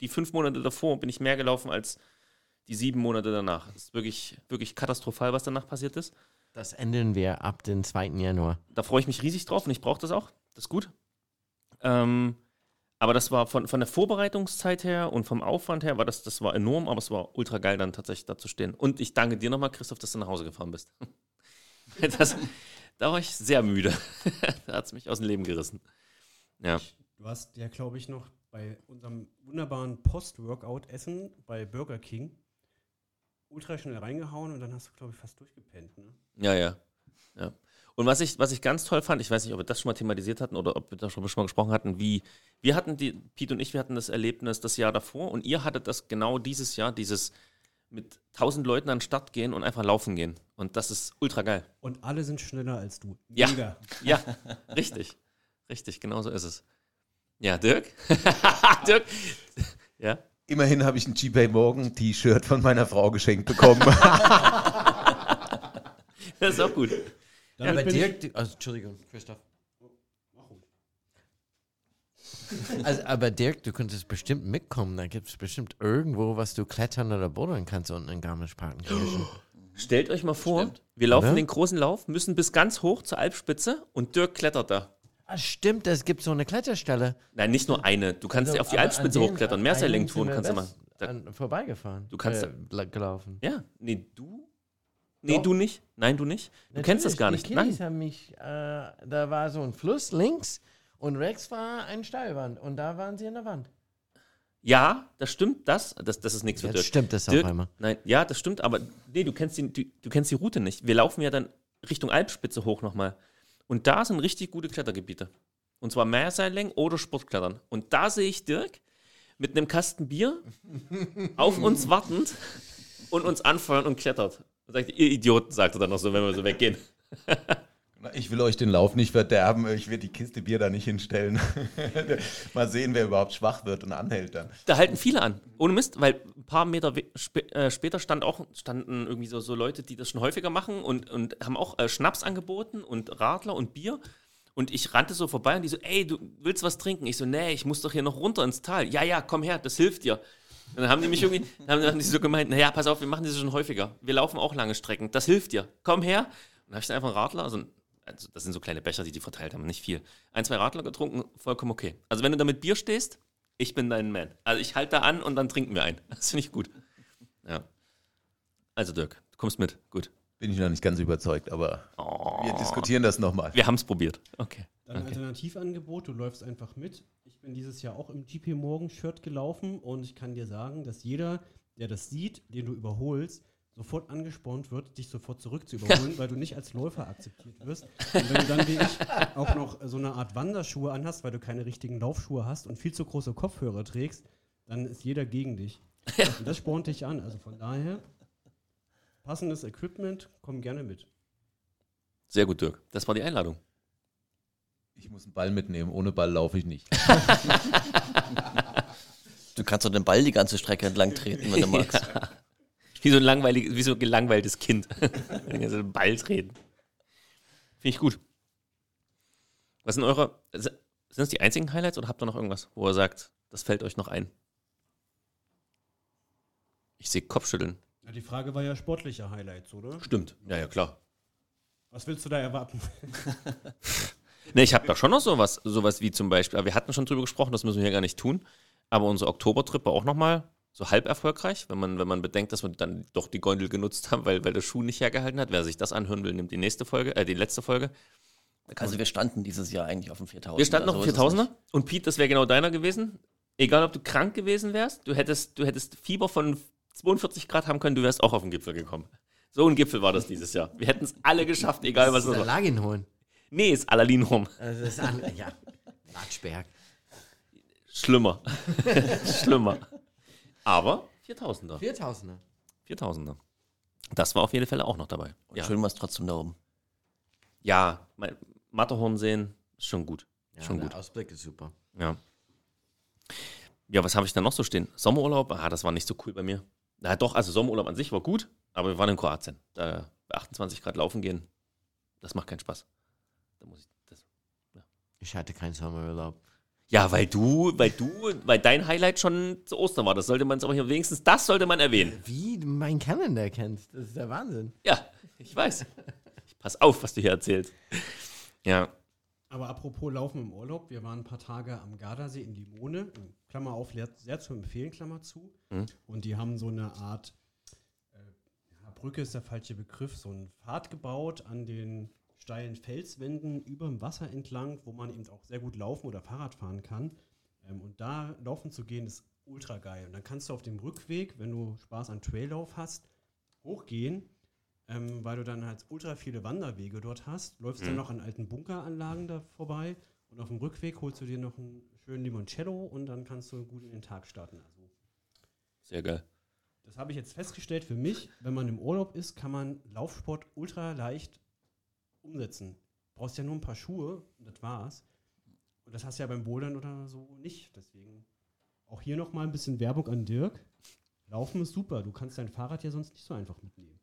die fünf Monate davor bin ich mehr gelaufen als die sieben Monate danach. Das ist wirklich, wirklich katastrophal, was danach passiert ist. Das ändern wir ab den 2. Januar. Da freue ich mich riesig drauf und ich brauche das auch. Das ist gut. Ähm, aber das war von, von der Vorbereitungszeit her und vom Aufwand her, war das, das war enorm, aber es war ultra geil, dann tatsächlich da zu stehen. Und ich danke dir nochmal, Christoph, dass du nach Hause gefahren bist. Das, da war ich sehr müde. da hat es mich aus dem Leben gerissen. Ja. Du hast ja, glaube ich, noch bei unserem wunderbaren Post-Workout-Essen bei Burger King ultra schnell reingehauen und dann hast du, glaube ich, fast durchgepennt. Ne? Ja, ja. ja. Und was ich, was ich ganz toll fand, ich weiß nicht, ob wir das schon mal thematisiert hatten oder ob wir da schon mal gesprochen hatten, wie wir hatten die, Pete und ich, wir hatten das Erlebnis das Jahr davor und ihr hattet das genau dieses Jahr, dieses mit tausend Leuten an den Start gehen und einfach laufen gehen. Und das ist ultra geil. Und alle sind schneller als du. Ja. Mega. Ja, richtig. Richtig, genau so ist es. Ja, Dirk? Dirk? Ja? Immerhin habe ich ein G-Pay Morgan T-Shirt von meiner Frau geschenkt bekommen. Das ist auch gut. Damit Aber bin Dirk, du- also, Entschuldigung, Christoph. Also, aber Dirk, du könntest bestimmt mitkommen. Da gibt es bestimmt irgendwo, was du klettern oder bouldern kannst unten in Garmisch-Partenkirchen. Stellt euch mal vor, wir laufen Oder? den großen Lauf, müssen bis ganz hoch zur Alpspitze und Dirk klettert da. Ah, stimmt, es gibt so eine Kletterstelle. Nein, nicht nur eine. Du kannst ja auf die Also, Aber Alpspitze hochklettern. einen kannst du machen. Da, vorbeigefahren. Du kannst äh, gelaufen. ja, nee, du? Nee, Doch. du nicht. Nein, du nicht. Du kennst das gar nicht. Die Nein. Kiddies haben mich, äh, da war so ein Fluss links und rechts war eine Steilwand und da waren sie in der Wand. Ja, das stimmt, das. Das, das ist nichts für Jetzt Dirk. stimmt das auf Dirk, einmal. Nein, ja, das stimmt, aber nee, du kennst, die, du, du kennst die Route nicht. Wir laufen ja dann Richtung Alpspitze hoch nochmal. Und da sind richtig gute Klettergebiete. Und zwar Mehrseillängen oder Sportklettern. Und da sehe ich Dirk mit einem Kasten Bier auf uns wartend und uns anfeuern und klettert. Und sagt, ihr Idioten, sagt er dann noch so, wenn wir so weggehen. Ich will euch den Lauf nicht verderben. Ich werde die Kiste Bier da nicht hinstellen. Mal sehen, wer überhaupt schwach wird und anhält dann. Da halten viele an. Ohne Mist, weil ein paar Meter spä äh, später stand auch, standen irgendwie so, so Leute, die das schon häufiger machen und, und haben auch äh, Schnaps angeboten und Radler und Bier. Und ich rannte so vorbei und die so, ey, du willst was trinken? Ich so, nee, ich muss doch hier noch runter ins Tal. Ja, ja, komm her, das hilft dir. Und dann haben die mich irgendwie, dann haben die so gemeint, naja, pass auf, wir machen das schon häufiger. Wir laufen auch lange Strecken. Das hilft dir. Komm her. Und dann habe ich dann einfach einen Radler, also, also das sind so kleine Becher, die die verteilt haben, nicht viel. Ein, zwei Radler getrunken, vollkommen okay. Also wenn du da mit Bier stehst, ich bin dein Man. Also ich halte da an und dann trinken wir ein. Das finde ich gut. Ja. Also Dirk, du kommst mit. Gut. Bin ich noch nicht ganz überzeugt, aber Oh, wir diskutieren das nochmal. wir haben es probiert. Okay. Dann okay. Alternativangebot, du läufst einfach mit. Ich bin dieses Jahr auch im GP Morgan Shirt gelaufen und ich kann dir sagen, dass jeder, der das sieht, den du überholst, sofort angespornt wird, dich sofort zurück zu überholen, weil du nicht als Läufer akzeptiert wirst. Und wenn du dann wie ich auch noch so eine Art Wanderschuhe anhast, weil du keine richtigen Laufschuhe hast und viel zu große Kopfhörer trägst, dann ist jeder gegen dich. Und das spornt dich an. Also von daher, passendes Equipment, komm gerne mit. Sehr gut, Dirk. Das war die Einladung. Ich muss einen Ball mitnehmen. Ohne Ball laufe ich nicht. Du kannst doch den Ball die ganze Strecke entlang treten, wenn du magst. Wie so ein langweilig, wie so ein gelangweiltes Kind. Den ganzen Ball treten. Finde ich gut. Was sind eure. Sind das die einzigen Highlights oder habt ihr noch irgendwas, wo ihr sagt, das fällt euch noch ein? Ich sehe Kopfschütteln. Ja, die Frage war ja sportliche Highlights, oder? Stimmt. Ja, ja, klar. Was willst du da erwarten? Ne, ich habe da schon noch sowas, sowas wie zum Beispiel, aber wir hatten schon drüber gesprochen, das müssen wir hier gar nicht tun. Aber unser Oktobertrip war auch nochmal so halb erfolgreich, wenn man, wenn man bedenkt, dass wir dann doch die Gondel genutzt haben, weil, weil der Schuh nicht hergehalten hat. Wer sich das anhören will, nimmt die nächste Folge, äh, die letzte Folge. Also wir standen dieses Jahr eigentlich auf dem 4000. Wir standen noch also auf es 4000er und Pete, das wäre genau deiner gewesen. Egal, ob du krank gewesen wärst, du hättest, du hättest Fieber von 42 Grad haben können, du wärst auch auf den Gipfel gekommen. So ein Gipfel war das dieses Jahr. Wir hätten es alle geschafft, egal was das es war. Lagin holen. Nee, ist Alalinhorn. Also das ist an, ja, Latschberg. Schlimmer. Schlimmer. Aber 4000er. 4000er. 4000er. Das war auf jeden Fall auch noch dabei. nicht. Ja, Schön war es trotzdem da oben. ja mein- Matterhorn sehen ist schon gut. Ja, schon der gut. Ausblick ist super. Ja. Ja, was habe ich da noch so stehen? Sommerurlaub? Ah, das war nicht so cool bei mir. Na doch, also Sommerurlaub an sich war gut, aber wir waren in Kroatien. Da bei 28 Grad laufen gehen, das macht keinen Spaß. Da muss ich das. Ich hatte keinen Sommerurlaub. Ja, weil du, weil du, weil dein Highlight schon zu Ostern war. Das sollte man aber hier wenigstens, das sollte man erwähnen. Wie du meinen Kalender kennst, das ist der Wahnsinn. Ja, ich weiß. Ich pass auf, was du hier erzählst. Ja, Aber apropos Laufen im Urlaub, wir waren ein paar Tage am Gardasee in Limone, Klammer auf, sehr zu empfehlen, Klammer zu. Mhm. Und die haben so eine Art, äh, ja, Brücke ist der falsche Begriff, so einen Pfad gebaut an den steilen Felswänden über dem Wasser entlang, wo man eben auch sehr gut laufen oder Fahrrad fahren kann. Ähm, und da laufen zu gehen ist ultra geil. Und dann kannst du auf dem Rückweg, wenn du Spaß an Traillauf hast, hochgehen ähm, weil du dann halt ultra viele Wanderwege dort hast. Läufst dann Mhm. noch an alten Bunkeranlagen da vorbei und auf dem Rückweg holst du dir noch einen schönen Limoncello und dann kannst du gut in den Tag starten. Also Sehr geil. das habe ich jetzt festgestellt für mich, wenn man im Urlaub ist, kann man Laufsport ultra leicht umsetzen. Brauchst ja nur ein paar Schuhe und das war's. Und das hast du ja beim Bouldern oder so nicht. Deswegen auch hier nochmal ein bisschen Werbung an Dirk. Laufen ist super. Du kannst dein Fahrrad ja sonst nicht so einfach mitnehmen.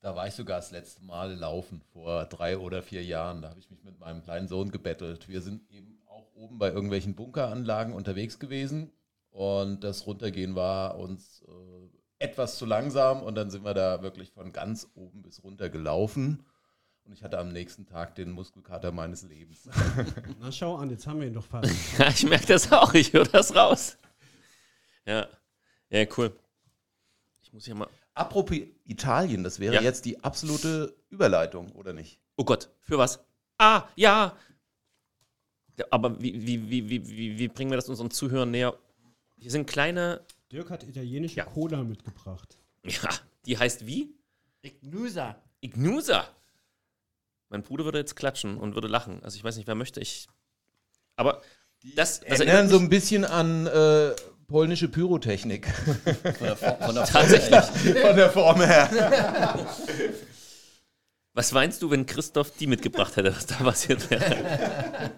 Da war ich sogar das letzte Mal laufen, vor drei oder vier Jahren. Da habe ich mich mit meinem kleinen Sohn gebettelt. Wir sind eben auch oben bei irgendwelchen Bunkeranlagen unterwegs gewesen und das Runtergehen war uns äh, etwas zu langsam und dann sind wir da wirklich von ganz oben bis runter gelaufen und ich hatte am nächsten Tag den Muskelkater meines Lebens. Na schau an, jetzt haben wir ihn doch fast. Ja, ich merke das auch, ich höre das raus. Ja. Ja, cool. Ich muss hier mal. Apropos Italien, das wäre Ja. jetzt die absolute Überleitung, oder nicht? Oh Gott, für was? Ah, ja. Ja, Aber wie, wie, wie, wie, wie, wie bringen wir das unseren Zuhörern näher? Hier sind kleine. Dirk hat italienische Ja. Cola mitgebracht. Ja, die heißt wie? Ignusa. Ignusa. Mein Bruder würde jetzt klatschen und würde lachen. Also ich weiß nicht, wer möchte. Ich. Aber das, das Erinnern erinnert so ein bisschen an äh, polnische Pyrotechnik. Von der, Form- von der tatsächlich. Von der Form her. Was meinst du, wenn Christoph die mitgebracht hätte, was da passiert wäre?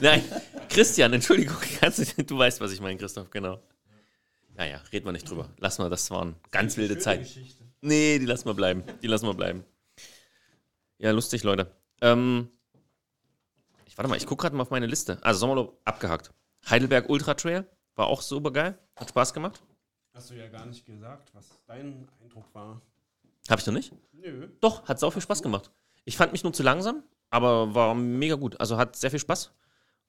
Nein, Christian, Entschuldigung, du, du weißt, was ich meine, Christoph, genau. Naja, reden wir nicht drüber. Lass mal, das waren ganz wilde Zeiten. Nee, die lassen wir bleiben. Die lassen wir bleiben. Ja, lustig, Leute. Ähm, ich warte mal, ich gucke gerade mal auf meine Liste. Also Sommerlob abgehakt. Heidelberg Ultra Trail war auch super geil. Hat Spaß gemacht. Hast du ja gar nicht gesagt, was dein Eindruck war. Habe ich noch nicht? Nö. Doch, hat sau viel Spaß gemacht. Ich fand mich nur zu langsam, aber war mega gut. Also hat sehr viel Spaß.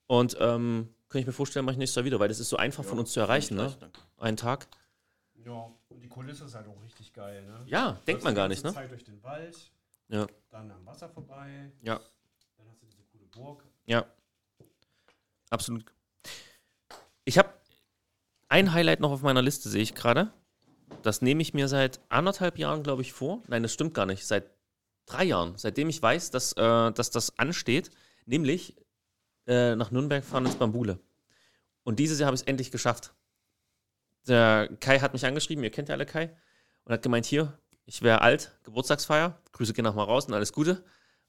Und ähm, kann ich mir vorstellen, mache ich nächstes Jahr wieder, weil das ist so einfach von uns zu erreichen, ne? Einen Tag. Ja, und die Kulisse ist halt auch richtig geil, ne? Ja, denkt man gar nicht, ne? Zeit durch den Wald, Ja, dann am Wasser vorbei, ja, dann hast du diese coole Burg. ja. Absolut. Ich habe ein Highlight noch auf meiner Liste, sehe ich gerade. Das nehme ich mir seit anderthalb Jahren, glaube ich, vor. Nein, das stimmt gar nicht. Seit drei Jahren, seitdem ich weiß, dass, äh, dass das ansteht, nämlich äh, nach Nürnberg fahren ins Bambule. Und dieses Jahr habe ich es endlich geschafft. Der Kai hat mich angeschrieben, ihr kennt ja alle Kai, und hat gemeint, hier, ich wäre alt, Geburtstagsfeier, Grüße gehen noch mal raus und alles Gute.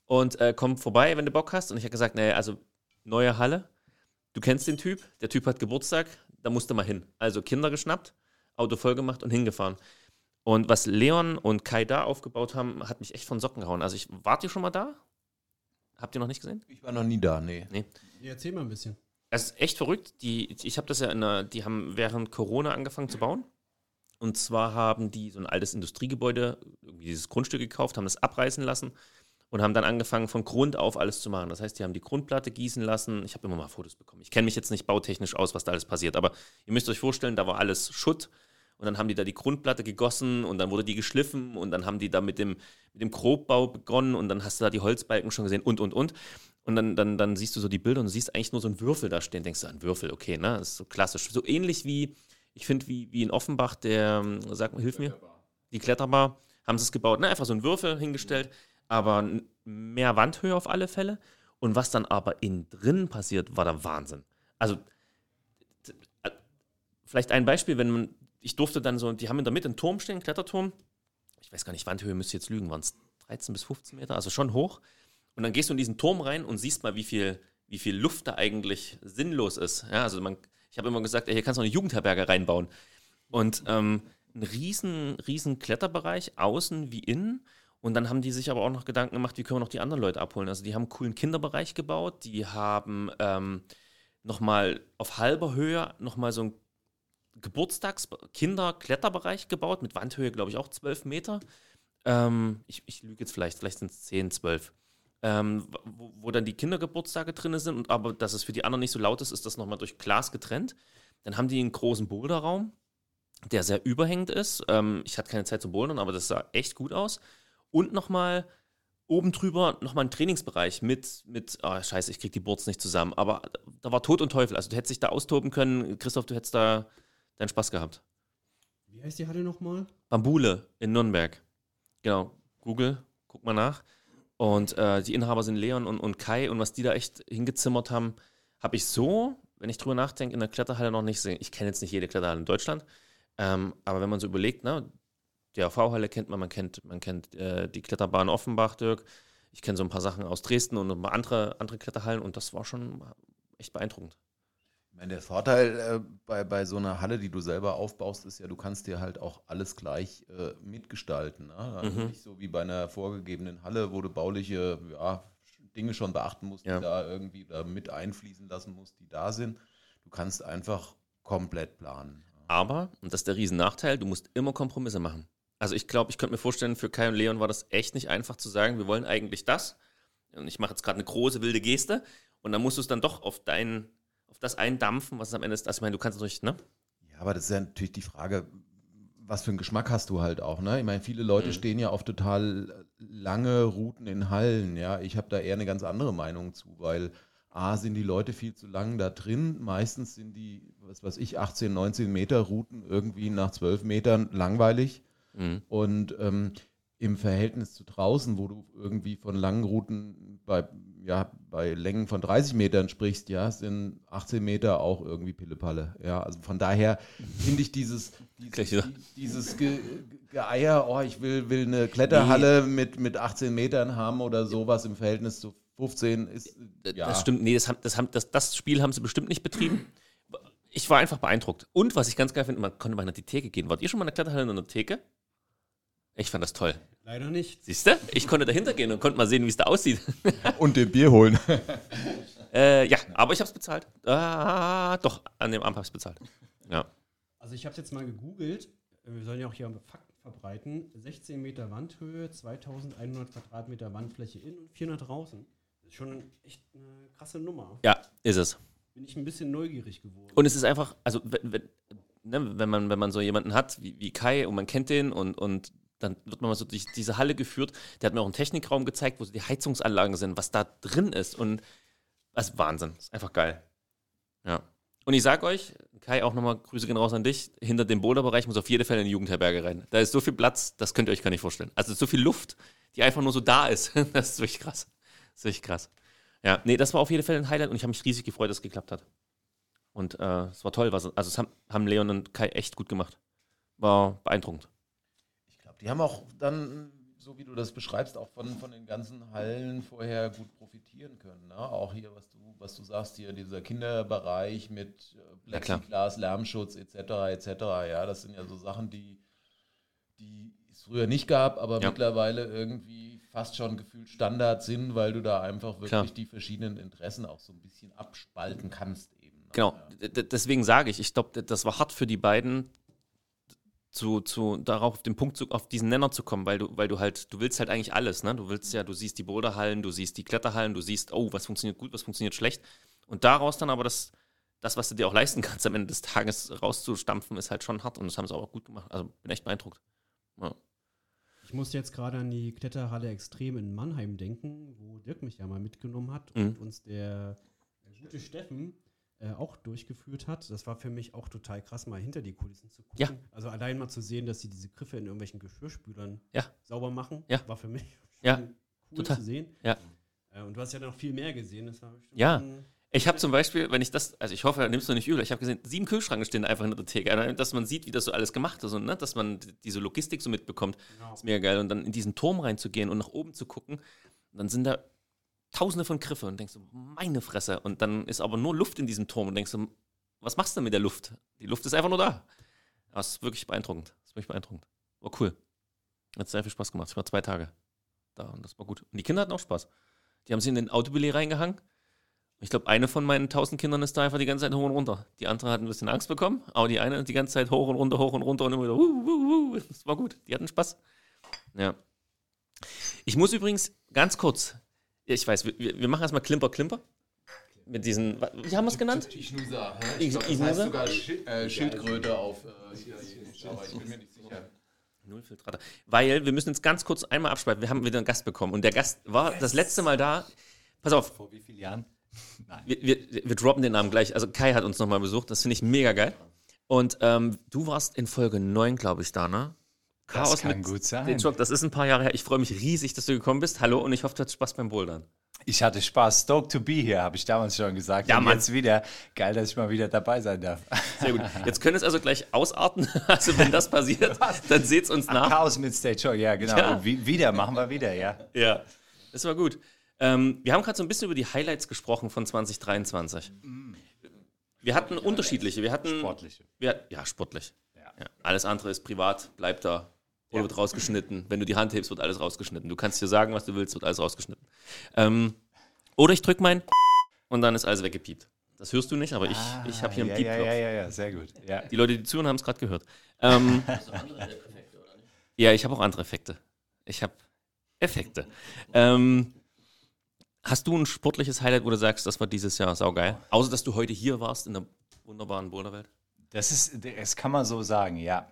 Und äh, komm vorbei, wenn du Bock hast. Und ich habe gesagt, nee, also neue Halle, du kennst den Typ, der Typ hat Geburtstag, da musst du mal hin. Also Kinder geschnappt, Auto voll gemacht und hingefahren. Und was Leon und Kai da aufgebaut haben, hat mich echt von Socken gehauen. Also ich, wart ihr schon mal da? Habt ihr noch nicht gesehen? Ich war noch nie da, nee. Ja, erzähl mal ein bisschen. Es ist echt verrückt. Die, ich habe das ja in der, die haben während Corona angefangen zu bauen. Und zwar haben die so ein altes Industriegebäude, irgendwie dieses Grundstück gekauft, haben das abreißen lassen und haben dann angefangen von Grund auf alles zu machen. Das heißt, die haben die Grundplatte gießen lassen. Ich habe immer mal Fotos bekommen. Ich kenne mich jetzt nicht bautechnisch aus, was da alles passiert, aber ihr müsst euch vorstellen, da war alles Schutt. Und dann haben die da die Grundplatte gegossen und dann wurde die geschliffen und dann haben die da mit dem, mit dem Grobbau begonnen und dann hast du da die Holzbalken schon gesehen und, und, und. Und dann, dann, dann siehst du so die Bilder und siehst eigentlich nur so einen Würfel da stehen. Denkst du, ein Würfel, okay, ne? Das ist so klassisch. So ähnlich wie, ich finde, wie, wie in Offenbach, der, ähm, sag mal, hilf mir, die Kletterbar, haben sie es gebaut. Ne? Einfach so einen Würfel hingestellt, aber mehr Wandhöhe auf alle Fälle. Und was dann aber innen drin passiert, war der Wahnsinn. Also, äh, vielleicht ein Beispiel, wenn man, ich durfte dann so, die haben in der Mitte einen Turm stehen, einen Kletterturm. Ich weiß gar nicht, Wandhöhe müsste jetzt lügen, waren es 13 bis 15 Meter, also schon hoch. Und dann gehst du in diesen Turm rein und siehst mal, wie viel, wie viel Luft da eigentlich sinnlos ist. Ja, also man, ich habe immer gesagt, ey, hier kannst du eine Jugendherberge reinbauen. Und ähm, ein riesen, riesen Kletterbereich, außen wie innen. Und dann haben die sich aber auch noch Gedanken gemacht, wie können wir noch die anderen Leute abholen. Also die haben einen coolen Kinderbereich gebaut, die haben ähm, nochmal auf halber Höhe nochmal so einen Geburtstags-Kinder-Kletterbereich gebaut, mit Wandhöhe, glaube ich, auch 12 Meter. Ähm, ich, ich lüge jetzt vielleicht, vielleicht sind es 10, 12. Ähm, wo, wo dann die Kindergeburtstage drin sind, und aber dass es für die anderen nicht so laut ist, ist das nochmal durch Glas getrennt. Dann haben die einen großen Boulderraum, der sehr überhängend ist. Ähm, ich hatte keine Zeit zu bouldern, aber das sah echt gut aus. Und nochmal oben drüber nochmal ein Trainingsbereich mit, mit oh, scheiße, ich krieg die Boards nicht zusammen. Aber da war Tod und Teufel. Also du hättest dich da austoben können. Christoph, du hättest da deinen Spaß gehabt. Wie heißt die Halle nochmal? Bambule in Nürnberg. Genau, Google, guck mal nach. Und äh, die Inhaber sind Leon und, und Kai und was die da echt hingezimmert haben, habe ich so, wenn ich drüber nachdenke, in der Kletterhalle noch nicht gesehen. Ich kenne jetzt nicht jede Kletterhalle in Deutschland, ähm, aber wenn man so überlegt, ne, die AV-Halle kennt man, man kennt, man kennt äh, die Kletterbahn Offenbach, Dirk. Ich kenne so ein paar Sachen aus Dresden und andere, andere Kletterhallen und das war schon echt beeindruckend. Meine, der Vorteil äh, bei, bei so einer Halle, die du selber aufbaust, ist ja, du kannst dir halt auch alles gleich äh, mitgestalten. Ne? Also Mhm. Nicht so wie bei einer vorgegebenen Halle, wo du bauliche ja, Dinge schon beachten musst, Ja. die da irgendwie da mit einfließen lassen musst, die da sind. Du kannst einfach komplett planen. Aber, und das ist der Riesennachteil, du musst immer Kompromisse machen. Also ich glaube, ich könnte mir vorstellen, für Kai und Leon war das echt nicht einfach zu sagen, wir wollen eigentlich das. Und ich mache jetzt gerade eine große wilde Geste und dann musst du es dann doch auf dein, auf das eindampfen, was es am Ende ist. Also ich meine, du kannst natürlich, ne? Ja, aber das ist ja natürlich die Frage, was für einen Geschmack hast du halt auch, ne? Ich meine, viele Leute Mhm. stehen ja auf total lange Routen in Hallen, ja. Ich habe da eher eine ganz andere Meinung zu, weil A, sind die Leute viel zu lang da drin. Meistens sind die, was weiß ich, 18, 19 Meter Routen irgendwie nach 12 Metern langweilig. Mhm. Und ähm, im Verhältnis zu draußen, wo du irgendwie von langen Routen bei, ja, bei Längen von 30 Metern sprichst, ja, sind 18 Meter auch irgendwie Pillepalle. Ja, also von daher finde ich dieses, dieses, dieses Ge Ge- Geeier, oh, ich will, will eine Kletterhalle mit, mit 18 Metern haben oder sowas im Verhältnis zu 15 ist, ja. Das stimmt, nee, das, haben, das, haben, das, das Spiel haben sie bestimmt nicht betrieben. Ich war einfach beeindruckt. Und was ich ganz geil finde, man konnte mal in die Theke gehen. Wart ihr schon mal in der Kletterhalle in einer Theke? Ich fand das toll. Leider nicht. Siehst du? Ich konnte dahinter gehen und konnte mal sehen, wie es da aussieht. Und den Bier holen. Äh, ja, aber ich habe es bezahlt. Ah, doch, an dem Abend habe ich es bezahlt. Ja. Also ich habe es jetzt mal gegoogelt. Wir sollen ja auch hier Fakten verbreiten. 16 Meter Wandhöhe, 2100 Quadratmeter Wandfläche innen und 400 draußen. Das ist schon echt eine krasse Nummer. ja, ist es. Bin ich ein bisschen neugierig geworden. Und es ist einfach, also wenn, wenn, ne, wenn, man, wenn man so jemanden hat wie, wie Kai und man kennt den und, und dann wird man mal so durch diese Halle geführt. Der hat mir auch einen Technikraum gezeigt, wo die Heizungsanlagen sind, was da drin ist. Und das ist Wahnsinn. Das ist einfach geil. Ja. Und ich sag euch, Kai, auch nochmal Grüße gehen raus an dich. Hinter dem Boulderbereich muss auf jeden Fall eine Jugendherberge rein. Da ist so viel Platz, das könnt ihr euch gar nicht vorstellen. Also so viel Luft, die einfach nur so da ist. Das ist wirklich krass. Das ist wirklich krass. Ja, nee, das war auf jeden Fall ein Highlight und ich habe mich riesig gefreut, dass es geklappt hat. Und äh, es war toll. Was, also es haben, haben Leon und Kai echt gut gemacht. War beeindruckend. Die haben auch dann, so wie du das beschreibst, auch von, von den ganzen Hallen vorher gut profitieren können. Ne? Auch hier, was du, was du sagst, hier dieser Kinderbereich mit äh. Plexiglas, Lärmschutz etc. etc. Ja, das sind ja so Sachen, die, die es früher nicht gab, aber Ja. mittlerweile irgendwie fast schon gefühlt Standard sind, weil du da einfach wirklich Klar. die verschiedenen Interessen auch so ein bisschen abspalten kannst eben. ne? Genau, Ja. deswegen sage ich, ich glaube, das war hart für die beiden, zu, zu, darauf auf den Punkt, zu, auf diesen Nenner zu kommen, weil du, weil du halt, du willst halt eigentlich alles, ne? Du willst ja, du siehst die Boulderhallen, du siehst die Kletterhallen, du siehst, oh, was funktioniert gut, was funktioniert schlecht. Und daraus dann aber das, das, was du dir auch leisten kannst, am Ende des Tages rauszustampfen, ist halt schon hart und das haben sie auch gut gemacht. Also bin echt beeindruckt. Ja. Ich musste jetzt gerade an die Kletterhalle Extrem in Mannheim denken, wo Dirk mich ja mal mitgenommen hat Mhm. und uns der gute Steffen äh, auch durchgeführt hat. Das war für mich auch total krass, mal hinter die Kulissen zu gucken. Ja. Also allein mal zu sehen, dass sie diese Griffe in irgendwelchen Geschirrspülern Ja. sauber machen, Ja. war für mich cool Total. zu sehen. Ja. Äh, und du hast ja noch viel mehr gesehen. Das war Ja. Ich habe zum Beispiel, wenn ich das, also ich hoffe, nimmst du nicht übel, ich habe gesehen, sieben Kühlschranke stehen einfach hinter der Theke, Also, dass man sieht, wie das so alles gemacht ist und ne, dass man diese Logistik so mitbekommt. Genau. ist mega geil. Und dann in diesen Turm reinzugehen und nach oben zu gucken, dann sind da tausende von Griffe und denkst du, meine Fresse. Und dann ist aber nur Luft in diesem Turm und denkst du, was machst du mit der Luft? Die Luft ist einfach nur da. Das ist wirklich beeindruckend. Das ist wirklich beeindruckend. War cool. Hat sehr viel Spaß gemacht. Ich war zwei Tage da und das war gut. Und die Kinder hatten auch Spaß. Die haben sich in den Autobillet reingehangen. Ich glaube, eine von meinen tausend Kindern ist da einfach die ganze Zeit hoch und runter. Die andere hat ein bisschen Angst bekommen, aber die eine die ganze Zeit hoch und runter, hoch und runter und immer wieder, wuh, wuh, wuh. Das war gut. Die hatten Spaß. Ja. Ich muss übrigens ganz kurz, ich weiß, wir, wir machen erstmal Klimper, Klimper. Mit diesen, wie haben wir es genannt? Ich Schnusa. Ich- Ich glaub, ich das heißt sogar Schild, äh, Schildkröte auf. Äh, hier, hier, aber ich bin mir nicht sicher. Null Filtrate. Weil wir müssen jetzt ganz kurz einmal abspalten. Wir haben wieder einen Gast bekommen und der Gast war das letzte Mal da. Pass auf, Vor wie vielen Jahren? Nein. wir, wir, wir droppen den Namen gleich. Also Kai hat uns nochmal besucht, das finde ich mega geil. Und ähm, du warst in Folge 9, glaube ich, da, ne? Chaos kann mit gut sein. Den Schock, das ist ein paar Jahre her. Ich freue mich riesig, dass du gekommen bist. Hallo und ich hoffe, du hattest Spaß beim Bouldern. Ich hatte Spaß. Stoked to be here, habe ich damals schon gesagt. Ja, Und Mann. jetzt wieder. Geil, dass ich mal wieder dabei sein darf. Sehr gut. Jetzt können es also gleich ausarten. Also wenn das passiert, dann seht's uns nach. Chaos mit Stage Show, ja, genau. Ja. Wie, wieder, machen wir wieder, ja. Ja, das war gut. Ähm, wir haben gerade so ein bisschen über die Highlights gesprochen von 2023. Wir hatten unterschiedliche. Wir hatten Sportliche. Wir, ja, sportlich. Ja. Ja. Alles andere ist privat, bleibt da. Oder wird rausgeschnitten. Wenn du die Hand hebst, wird alles rausgeschnitten. Du kannst dir sagen, was du willst, wird alles rausgeschnitten. Ähm, oder ich drück mein und dann ist alles weggepiept. Das hörst du nicht, aber ich, ich habe hier einen Ah, ja, ja, Piepknopf. ja, ja, ja, sehr gut. Ja. Die Leute, die zuhören, haben es gerade gehört. Ähm, ja, ich habe auch andere Effekte. Ich habe Effekte. Ähm, hast du ein sportliches Highlight, wo du sagst, das war dieses Jahr saugeil? Außer, dass du heute hier warst in der wunderbaren Boulderwelt. Das ist, das kann man so sagen, ja.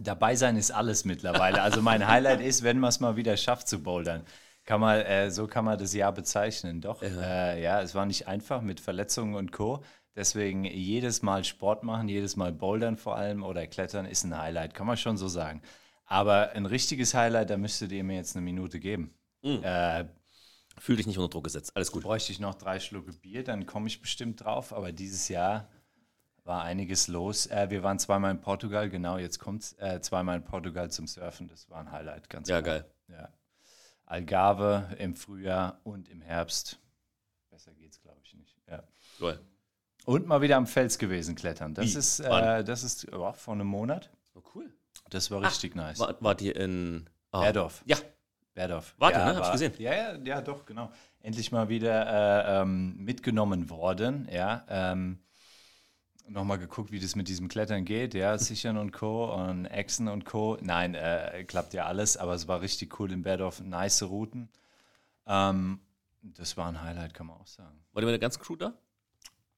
Dabei sein ist alles mittlerweile. Also mein Highlight ist, wenn man es mal wieder schafft zu bouldern. Kann man, äh, so kann man das Jahr bezeichnen. Doch, ja. Äh, ja, es war nicht einfach mit Verletzungen und Co. Deswegen jedes Mal Sport machen, jedes Mal bouldern vor allem oder klettern ist ein Highlight, kann man schon so sagen. Aber ein richtiges Highlight, da müsstet ihr mir jetzt eine Minute geben. Äh, Fühl dich nicht unter Druck gesetzt. Alles gut. bräuchte ich noch drei Schlucke Bier, dann komme ich bestimmt drauf. Aber dieses Jahr war einiges los. Äh, wir waren zweimal in Portugal, genau, jetzt kommt äh, zweimal in Portugal zum Surfen. Das war ein Highlight, ganz Ja, klar. geil. Ja. Algarve im Frühjahr und im Herbst. Besser geht's, glaube ich, nicht. Ja. Toll. Und mal wieder am Fels gewesen klettern. Das Wie? ist, Wann? äh, das ist oh, vor einem Monat. Oh, cool. Das war richtig nice. War, wart ihr in ah. Berdorf. Ja, Berdorf. Warte, ne? Hab ich war- gesehen. Ja, ja, ja, doch, genau. Endlich mal wieder äh, ähm, mitgenommen worden, ja. Ähm, Nochmal geguckt, wie das mit diesem Klettern geht, ja, Sichern und Co. und Echsen und Co. Nein, äh, klappt ja alles, aber es war richtig cool in Berdorf, nice Routen. Ähm, das war ein Highlight, kann man auch sagen. wart ihr mit der ganzen Crew da?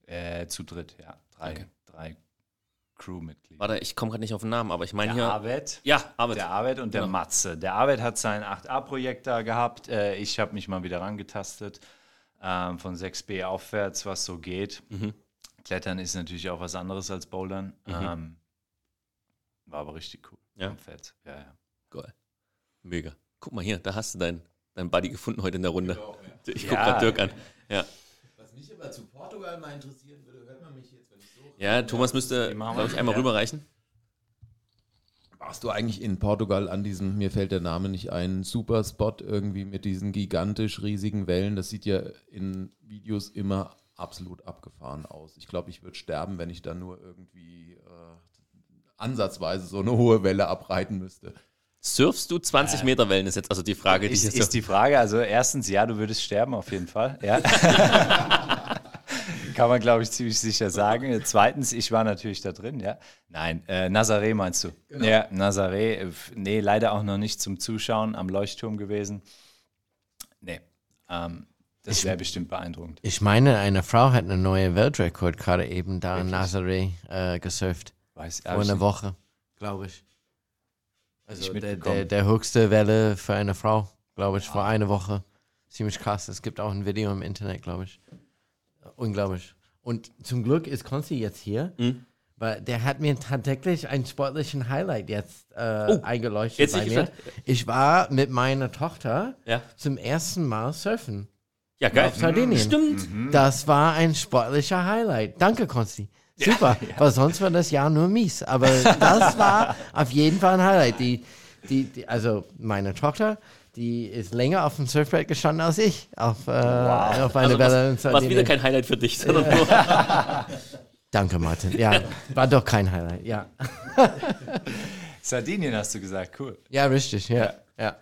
Äh, zu dritt, ja. Drei, Okay. drei Crewmitglieder. Warte, ich komme gerade nicht auf den Namen, aber ich meine Der hier. Arvid, Ja, Arbeit. der Arvid und der Genau. Matze. Der Arvid hat sein 8a-Projekt da gehabt. Äh, ich habe mich mal wieder rangetastet. Ähm, von 6b aufwärts, was so geht. Mhm. Klettern ist natürlich auch was anderes als Bouldern. Ähm, war aber richtig cool. Ja. Am Feld. Ja, ja. Geil. Mega. Guck mal hier, da hast du dein, dein Buddy gefunden heute in der Runde. Ich gucke Ja. gerade Dirk an. Ja. Was mich aber zu Portugal mal interessieren würde, hört man mich jetzt, wenn ich so. ja, Thomas müsste, glaube ich, einmal Ja. rüberreichen. Warst du eigentlich in Portugal an diesem, mir fällt der Name nicht ein, super Spot irgendwie mit diesen gigantisch riesigen Wellen? Das sieht ja in Videos immer absolut abgefahren aus. Ich glaube, ich würde sterben, wenn ich da nur irgendwie äh, ansatzweise so eine hohe Welle abreiten müsste. Surfst du 20 Meter Wellen, ist jetzt also die Frage, die Ist, ist die Frage, also erstens, ja, du würdest sterben auf jeden Fall. Ja. Kann man, glaube ich, ziemlich sicher sagen. Zweitens, ich war natürlich da drin, ja. Nein, äh, Nazaré meinst du? Ja, Nazaré, äh, nee, leider auch noch nicht zum Zuschauen am Leuchtturm gewesen. Nee, ähm, das wäre bestimmt beeindruckend. Ich meine, eine Frau hat einen neuen Weltrekord gerade eben da in Nazaré äh, gesurft. Weiß, Vor einer Woche, glaube ich. Also der, der, der höchste Welle für eine Frau, glaube ich, vor einer Woche. Ziemlich krass. Es gibt auch ein Video im Internet, glaube ich. Unglaublich. Und zum Glück ist Konsti jetzt hier, Mhm. weil der hat mir tatsächlich einen sportlichen Highlight jetzt äh, Oh, eingeleuchtet jetzt bei mir. Ich war mit meiner Tochter Ja. zum ersten Mal surfen Ja, geil. auf Sardinien. Stimmt. Das war ein sportlicher Highlight. Danke, Konsti. Super, weil sonst war das Jahr nur mies. Aber das war auf jeden Fall ein Highlight. Die, die, die, also meine Tochter, die ist länger auf dem Surfbrett gestanden als ich auf, äh, auf einer Also Welle in was, was wieder kein Highlight für dich, sondern nur. Danke, Martin. Ja, war doch kein Highlight. Ja, Sardinien hast du gesagt, cool. ja richtig. Ja, ja.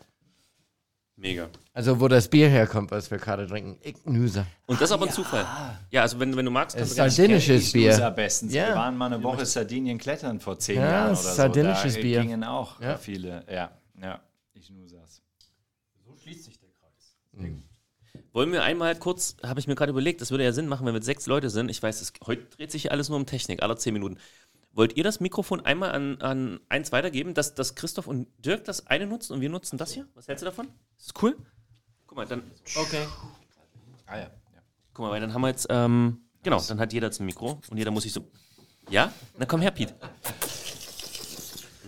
Mega. Also wo das Bier herkommt, was wir gerade trinken. Ignuse. Und das ist aber ein Zufall. Ja, also wenn, wenn du magst, Es kannst ist du gerne. sardinisches Ich Bier. Bestens. Ja. Wir waren mal eine Woche Sardinien klettern vor zehn Ja, Jahren es oder ist so. sardinisches da Bier. gingen auch Ja. viele. Ja, ja. Ich nur saß. So schließt sich der Kreis. Wollen wir einmal kurz, habe ich mir gerade überlegt, das würde ja Sinn machen, wenn wir sechs Leute sind. Ich weiß, es, heute dreht sich hier alles nur um Technik, alle zehn Minuten. Wollt ihr das Mikrofon einmal an, an eins weitergeben, dass, dass Christoph und Dirk das eine nutzen und wir nutzen das hier? Was hältst du davon? Ist das cool? Guck mal, dann. Okay. Ah ja. ja. Guck mal, weil dann haben wir jetzt, ähm, genau, dann hat jeder jetzt ein Mikro und jeder muss sich so. Ja? Na komm her, Piet.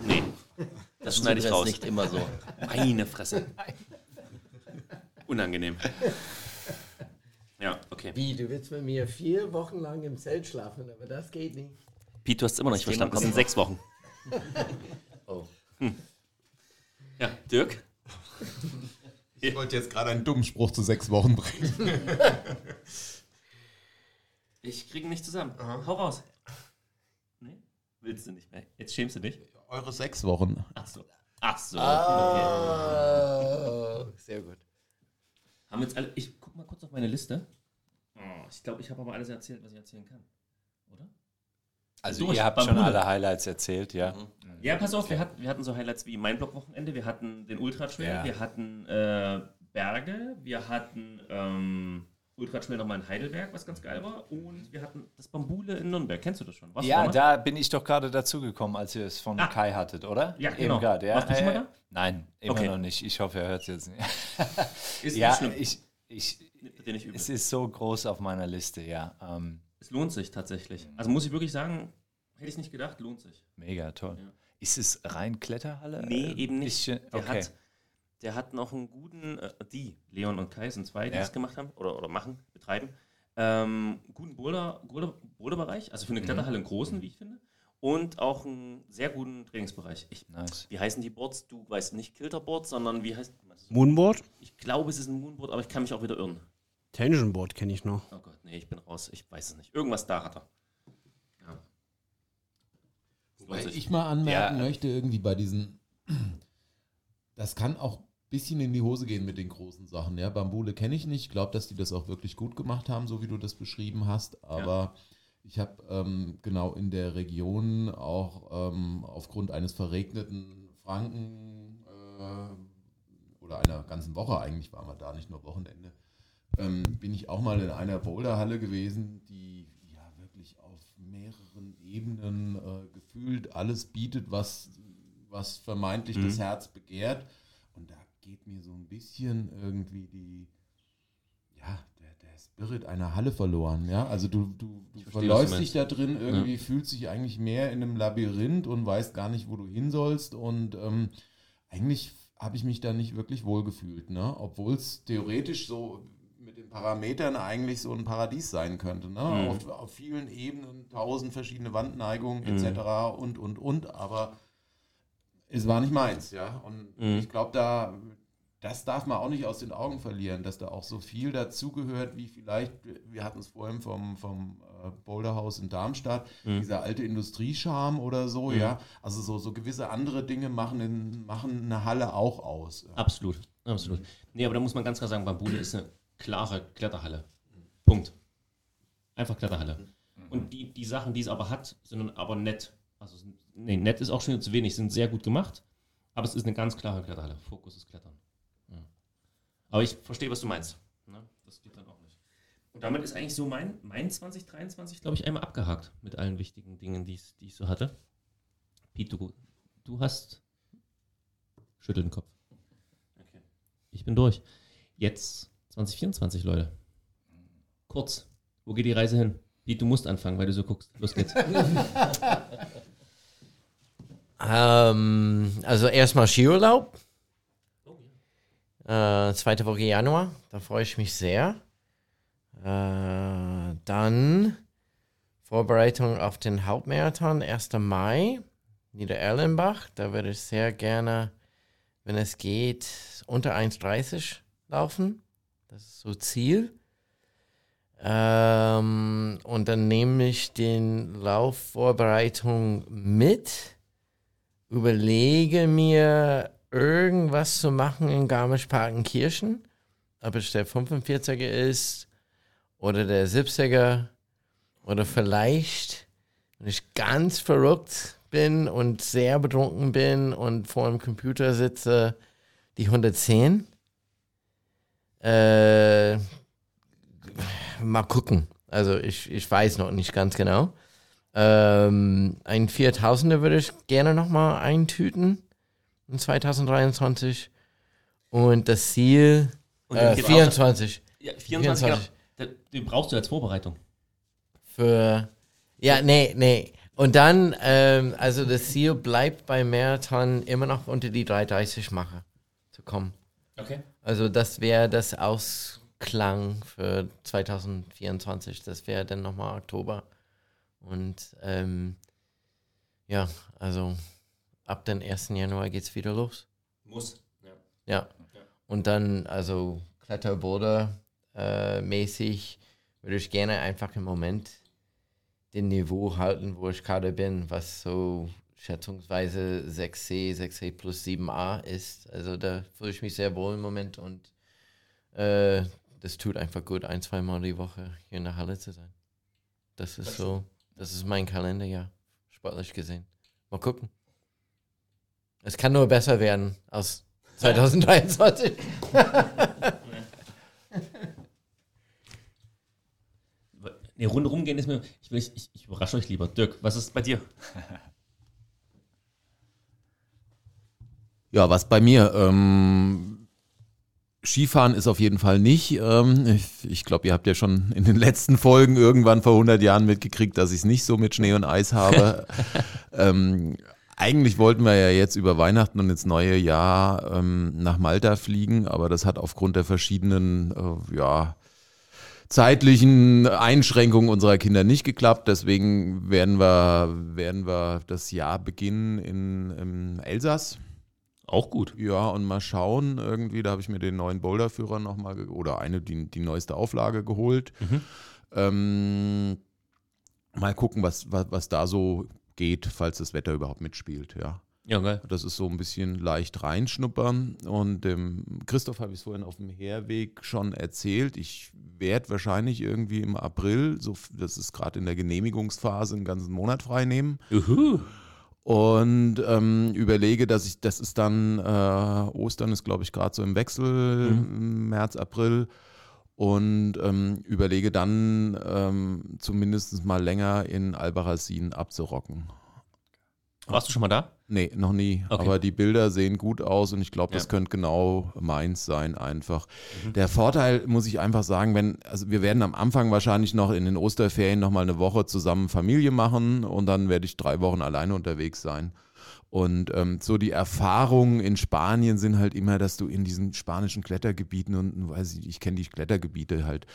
Nee. Das schneide ich ist raus. nicht immer so. Meine Fresse. Unangenehm. Ja, okay. Wie, du willst mit mir vier Wochen lang im Zelt schlafen, aber das geht nicht. Pete, du hast es immer noch nicht verstanden. Das sind sechs Wochen. Oh. Ja, Dirk? Ich wollte jetzt gerade einen dummen Spruch zu sechs Wochen bringen. Ich kriege ihn nicht zusammen. Hau raus. Nee? Willst du nicht mehr? Jetzt schämst du dich? Eure sechs Wochen. Ach so. Ach so. Okay. Oh, sehr gut. Haben jetzt alle. Ich guck mal kurz auf meine Liste. Oh, ich glaube, ich habe aber alles erzählt, was ich erzählen kann. Oder? Also Durch, ihr habt schon Bruder. alle Highlights erzählt, ja. Ja, pass auf, wir hatten, wir hatten so Highlights wie mein Blog-Wochenende, wir hatten den Ultra-Trail, Ja. wir hatten äh, Berge, wir hatten ähm, Ultra-Trail nochmal in Heidelberg, was ganz geil war, und wir hatten das Bambule in Nürnberg. Kennst du das schon? Warst Ja, da bin ich doch gerade dazugekommen, als ihr es von Ah. Kai hattet, oder? Ja, Eben genau. gerade, ja. Warst du schon mal Äh, da? Nein, immer Okay. noch nicht. Ich hoffe, er hört es jetzt nicht. Ist ja, nicht schlimm. ich, ich, es ist so groß auf meiner Liste, ja. Ähm, Es lohnt sich tatsächlich. Also muss ich wirklich sagen, hätte ich nicht gedacht, lohnt sich. mega toll. Ja. Ist es rein Kletterhalle? Nee, Äh, eben nicht. bisschen- Der, okay. hat, der hat noch einen guten, äh, die, Leon und Kai sind zwei, die Ja. das gemacht haben oder, oder machen, betreiben. Ähm, guten Boulder, Boulder, Boulderbereich, also für Mhm. eine Kletterhalle einen großen, wie ich finde. Und auch einen sehr guten Trainingsbereich. Ich, Nice. wie heißen die Boards? Du weißt nicht Kilterboards, sondern wie heißt Moonboard? Ich glaube, es ist ein Moonboard, aber ich kann mich auch wieder irren. Tensionboard kenne ich noch. Oh Gott, nee, ich bin raus. Ich weiß es nicht. Irgendwas da hat er. Ja. Sich. ich mal anmerken Ja. möchte, irgendwie bei diesen, das kann auch ein bisschen in die Hose gehen mit den großen Sachen. Ja, Bambule kenne ich nicht. Ich glaube, dass die das auch wirklich gut gemacht haben, so wie du das beschrieben hast. Aber ich habe ähm, genau in der Region auch ähm, aufgrund eines verregneten Franken äh, oder einer ganzen Woche eigentlich waren wir da, nicht nur Wochenende, ähm, bin ich auch mal in einer Boulderhalle gewesen, die ja wirklich auf mehreren Ebenen äh, gefühlt alles bietet, was, was vermeintlich Mhm. das Herz begehrt. Und da geht mir so ein bisschen irgendwie die, ja, der, der Spirit einer Halle verloren. Ja, also du, du, du verstehe, verläufst dich da drin, irgendwie fühlst dich eigentlich mehr in einem Labyrinth und weißt gar nicht, wo du hin sollst. Und ähm, eigentlich habe ich mich da nicht wirklich wohlgefühlt, ne? Obwohl es theoretisch so den Parametern eigentlich so ein Paradies sein könnte, ne? Mhm. Auf, auf vielen Ebenen, tausend verschiedene Wandneigungen Mhm. etc. und und und, aber es war nicht meins, ja. Und Mhm. ich glaube, da das darf man auch nicht aus den Augen verlieren, dass da auch so viel dazugehört, wie vielleicht, wir hatten es vorhin vom, vom äh, Boulderhaus in Darmstadt, Mhm. dieser alte Industriescharm oder so, Mhm. ja. Also so, so gewisse andere Dinge machen, in, machen eine Halle auch aus. Ja. Absolut, absolut. Nee, aber da muss man ganz klar sagen, Bambule ist eine klare Kletterhalle. Punkt. Einfach Kletterhalle. Und die, die Sachen, die es aber hat, sind aber nett. Also, sind, nee, nett ist auch schon zu wenig, sind sehr gut gemacht, aber es ist eine ganz klare Kletterhalle. Fokus ist Klettern. Ja. Aber ich verstehe, was du meinst. Ne? Das geht dann auch nicht. Und damit ist eigentlich so mein, mein 2023, glaube ich, einmal abgehakt mit allen wichtigen Dingen, die ich so hatte. Pete, du, du hast. Schüttel den Kopf. Okay. Ich bin durch. Jetzt 2024, Leute. Kurz. Wo geht die Reise hin? Pete, du musst anfangen, weil du so guckst. Los geht's. Ähm, also erstmal Skiurlaub. Äh, zweite Woche Januar, da freue ich mich sehr. Äh, dann Vorbereitung auf den Hauptmarathon, 1. Mai, Niedererlenbach. Da würde ich sehr gerne, wenn es geht, unter 1,30 laufen. Das ist so Ziel. Ähm, und dann nehme ich den Laufvorbereitung mit überlege mir, irgendwas zu machen in Garmisch-Partenkirchen. Ob es der 45er ist oder der 70er oder vielleicht, wenn ich ganz verrückt bin und sehr betrunken bin und vor dem Computer sitze, die 110. Äh, mal gucken. Also ich, ich weiß noch nicht ganz genau. Ähm, ein 4000er würde ich gerne nochmal eintüten in 2023. Und das Ziel Und äh, den 24 Ja, 24, 24. Genau. Den brauchst du als Vorbereitung. für. Ja, nee, nee. Und dann, ähm, also das Ziel bleibt beim Marathon immer noch unter die 330 Mache zu kommen. Okay. Also das wäre das Ausklang für 2024. Das wäre dann nochmal Oktober. Und ähm, ja, also ab dem 1. Januar geht es wieder los. Muss. Ja. Ja. Und dann, also Kletterboulder äh, mäßig, würde ich gerne einfach im Moment den Niveau halten, wo ich gerade bin, was so schätzungsweise 6C, 6C plus 7A ist. Also da fühle ich mich sehr wohl im Moment und äh, das tut einfach gut, ein, zweimal die Woche hier in der Halle zu sein. Das ist so, das ist mein Kalender, ja, sportlich gesehen. Mal gucken. Es kann nur besser werden als 2023. Nee, Runde rumgehen ist mir. Ich, will, ich, ich überrasche euch lieber. Dirk, was ist bei dir? Ja, was bei mir? Ähm, Skifahren ist auf jeden Fall nicht. Ähm, ich ich glaube, ihr habt ja schon in den letzten Folgen irgendwann vor 100 Jahren mitgekriegt, dass ich es nicht so mit Schnee und Eis habe. ähm, eigentlich wollten wir ja jetzt über Weihnachten und ins neue Jahr ähm, nach Malta fliegen, aber das hat aufgrund der verschiedenen, äh, ja, zeitlichen Einschränkungen unserer Kinder nicht geklappt. Deswegen werden wir, werden wir das Jahr beginnen in, im Elsass. Auch gut. Ja, und mal schauen, irgendwie, da habe ich mir den neuen Boulderführer nochmal, oder eine, die, die neueste Auflage geholt. Ähm, mal gucken, was, was, was da so geht, falls das Wetter überhaupt mitspielt, ja. Ja, geil. Das ist so ein bisschen leicht reinschnuppern. Und dem Christoph habe ich es vorhin auf dem Herweg schon erzählt. Ich werde wahrscheinlich irgendwie im April, so, das ist gerade in der Genehmigungsphase, einen ganzen Monat frei nehmen. Juhu. Und ähm, überlege, dass ich, das ist dann, äh, Ostern ist, glaube ich, gerade so im Wechsel, März, April. Und ähm, überlege dann ähm, zumindest mal länger in Albarracin abzurocken. Warst du schon mal da? Nee, noch nie. Okay. Aber die Bilder sehen gut aus und ich glaube, das Ja. könnte genau meins sein einfach. Der Vorteil, muss ich einfach sagen, wenn, also wir werden am Anfang wahrscheinlich noch in den Osterferien noch mal eine Woche zusammen Familie machen und dann werde ich drei Wochen alleine unterwegs sein. Und ähm, so die Erfahrungen in Spanien sind halt immer, dass du in diesen spanischen Klettergebieten und weiß ich, ich kenne die Klettergebiete halt,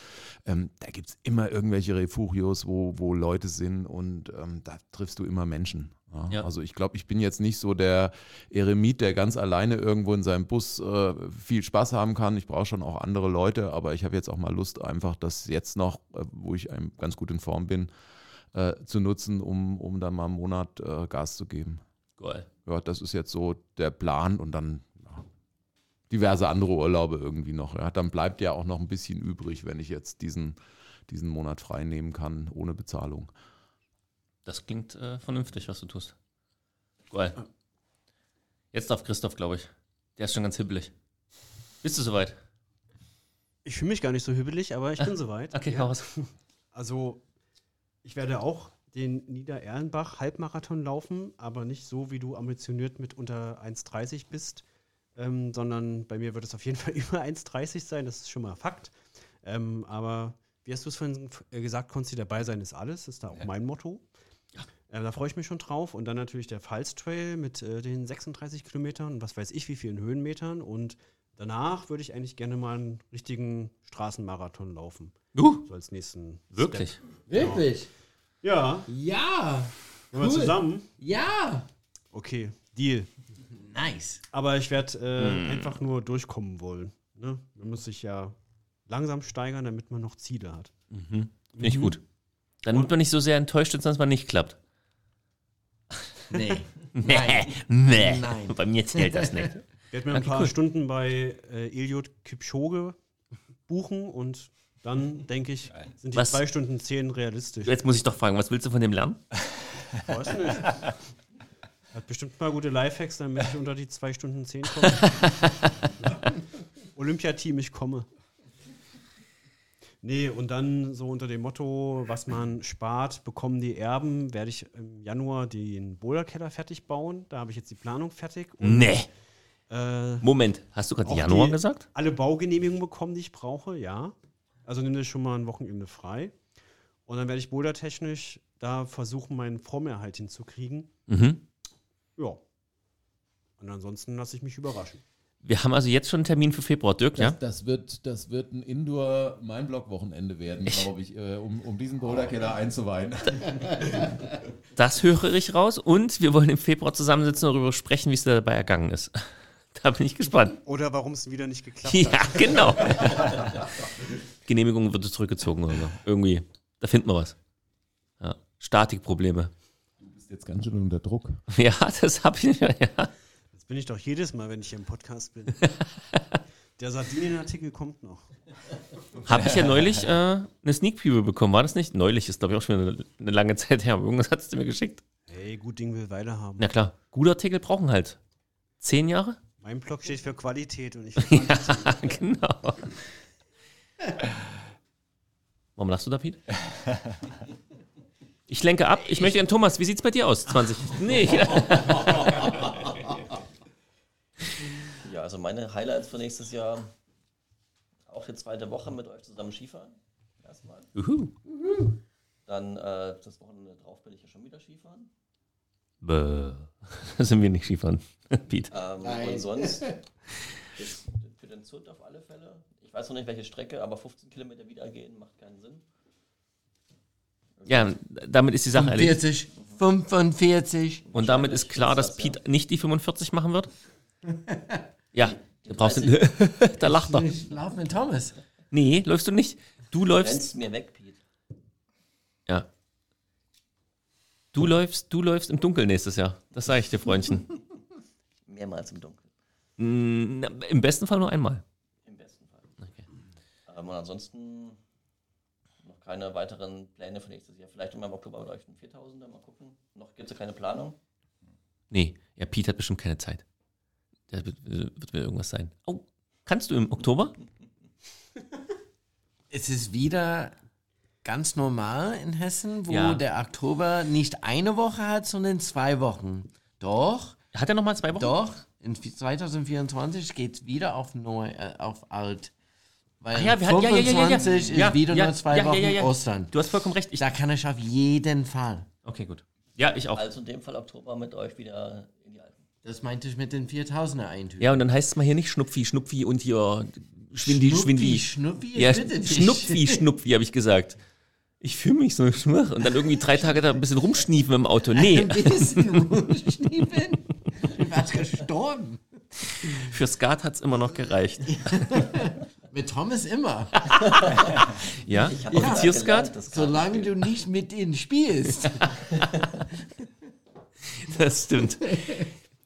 ähm, da gibt es immer irgendwelche Refugios, wo, wo Leute sind und ähm, da triffst du immer Menschen. Ja? Also ich glaube, ich bin jetzt nicht so der Eremit, der ganz alleine irgendwo in seinem Bus äh, viel Spaß haben kann. Ich brauche schon auch andere Leute, aber ich habe jetzt auch mal Lust, einfach das jetzt noch, äh, wo ich ganz gut in Form bin, äh, zu nutzen, um, um dann mal einen Monat äh, Gas zu geben. Geil. Ja, das ist jetzt so der Plan und dann ja, diverse andere Urlaube irgendwie noch. Ja. Dann bleibt ja auch noch ein bisschen übrig, wenn ich jetzt diesen, diesen Monat frei nehmen kann, ohne Bezahlung. Das klingt äh, vernünftig, was du tust. Geil. Jetzt darf Christoph, glaube ich. Der ist schon ganz hibbelig. Bist du soweit? Ich fühle mich gar nicht so hübbelig, aber ich bin soweit. Okay, Ja. raus. Also, ich werde auch den Niedererlenbach Halbmarathon laufen, aber nicht so, wie du ambitioniert mit unter 1,30 bist, ähm, sondern bei mir wird es auf jeden Fall über 1,30 sein, das ist schon mal Fakt. Ähm, aber wie hast du es vorhin äh, gesagt, Konsti, dabei sein ist alles, ist da auch mein Motto. Äh, da freue ich mich schon drauf. Und dann natürlich der Pfalz Trail mit äh, den 36 Kilometern und was weiß ich, wie vielen Höhenmetern. Und danach würde ich eigentlich gerne mal einen richtigen Straßenmarathon laufen. Uh, So als nächsten wirklich? Step. Wirklich? Ja. Ja. Wollen wir Cool. zusammen? Ja. Okay, Deal. Nice. Aber ich werde äh, einfach nur durchkommen wollen. Ne? Man muss sich ja langsam steigern, damit man noch Ziele hat. Finde ich gut. Dann wird man nicht so sehr enttäuscht, wenn es mal nicht klappt. Nee. Nee, nee. Nein. Bei mir zählt das nicht. Ich werde mir ein Okay, paar cool. Stunden bei äh, Eliud Kipchoge buchen und dann denke ich, sind die Was? zwei Stunden zehn realistisch. Jetzt muss ich doch fragen, was willst du von dem lernen? Weiß nicht. Hat bestimmt paar gute Lifehacks, damit ich unter die zwei Stunden zehn komme. Olympiateam, ich komme. Nee, und dann so unter dem Motto, was man spart, bekommen die Erben, werde ich im Januar den Boulderkeller fertig bauen. Da habe ich jetzt die Planung fertig. Und, Nee. äh, Moment, hast du gerade Januar die- gesagt? Alle Baugenehmigungen bekommen, die ich brauche, ja. Also nimm dir schon mal ein Wochenende frei. Und dann werde ich bouldertechnisch da versuchen, meinen Formerhalt hinzukriegen. Mhm. Ja. Und ansonsten lasse ich mich überraschen. Wir haben also jetzt schon einen Termin für Februar. Dirk, Das, ja? das, wird, das wird ein Indoor-Mein-Block-Wochenende werden, glaube ich, äh, um, um diesen Boulderkeller einzuweihen. Das höre ich raus. Und wir wollen im Februar zusammensitzen und darüber sprechen, wie es dabei ergangen ist. Da bin ich gespannt. Oder warum es wieder nicht geklappt Ja, hat. genau. Genehmigung wird zurückgezogen oder so. Irgendwie. Da finden wir was. Ja. Statikprobleme. Du bist jetzt ganz schön unter Druck. Ja, das habe ich. Ja. Das bin ich doch jedes Mal, wenn ich hier im Podcast bin. Der Sardinien-Artikel kommt noch. Habe ich ja neulich äh, eine Sneak Preview bekommen. War das nicht? Neulich ist, glaube ich, auch schon eine, eine lange Zeit her. aber Irgendwas hat du mir geschickt. Hey, gut Ding will Weile haben. Na klar. Gute Artikel brauchen halt zehn Jahre. Mein Blog steht für Qualität und für Quantität. genau. Warum lachst du da, Piet? Ich lenke ab. Ich möchte an Thomas. Wie sieht's bei dir aus? 20. Nee. Also meine Highlights für nächstes Jahr. Auch die zweite Woche mit euch zusammen Skifahren. Erstmal. Uhu. Dann äh, das Wochenende drauf bin ich ja schon wieder Skifahren. Bäh. Sind wir nicht Skifahren, Piet. Ähm, und sonst für den Zut auf alle Fälle. Ich weiß noch nicht, welche Strecke, aber 15 Kilometer wieder gehen macht keinen Sinn. Ja, damit ist die Sache erledigt. 40, 45. Und damit ist klar, dass Piet nicht die 45 machen wird. Ja, du brauchst den, Da lacht er. Ich lauf mit Thomas. Nee, läufst du nicht. Du läufst. Rennst mir weg, Piet. Ja. Du läufst, du läufst im Dunkeln nächstes Jahr. Das sage ich dir, Freundchen. Mehrmals im Dunkeln. Mm, na, Im besten Fall nur einmal. Im besten Fall. Ähm, und ansonsten noch keine weiteren Pläne für nächstes Jahr. Vielleicht im Oktober euch einen 4000er, mal gucken. Noch gibt es ja keine Planung. Nee, ja, Piet hat bestimmt keine Zeit. Der wird, wird wieder irgendwas sein. Oh, kannst du im Oktober? Es ist wieder ganz normal in Hessen, wo Ja. der Oktober nicht eine Woche hat, sondern zwei Wochen. Doch, Hat er noch mal zwei Wochen? doch, in 2024 geht es wieder auf neu, äh, auf alt. Weil Ach ja, wir hatten- ja, ja, ja, ja. 25 ist wieder ja, nur zwei Wochen ja, ja. Ostern. Du hast vollkommen recht. Ich, Da kann ich auf jeden Fall. okay, gut. Ja, ich auch. Also in dem Fall Oktober mit euch wieder. Das meinte ich mit den 4000er Eintüten. Ja, und dann heißt es mal hier nicht Schnupfi, Schnupfi und hier Schwindi, Schnuppi, Schwindi. Schnuppi, ich Ja, bitte dich. Schnupfi, Schnupfi, habe ich gesagt. Ich fühle mich so schwach. Und dann irgendwie drei Tage da ein bisschen rumschniefen im Auto. Nee, Ein bisschen rumschniefen. Du warst gestorben. für Skat hat es immer noch gereicht. Mit Thomas immer. Ja, Ich habe Offizierskat? das Solange du nicht mit ihnen spielst. Das stimmt.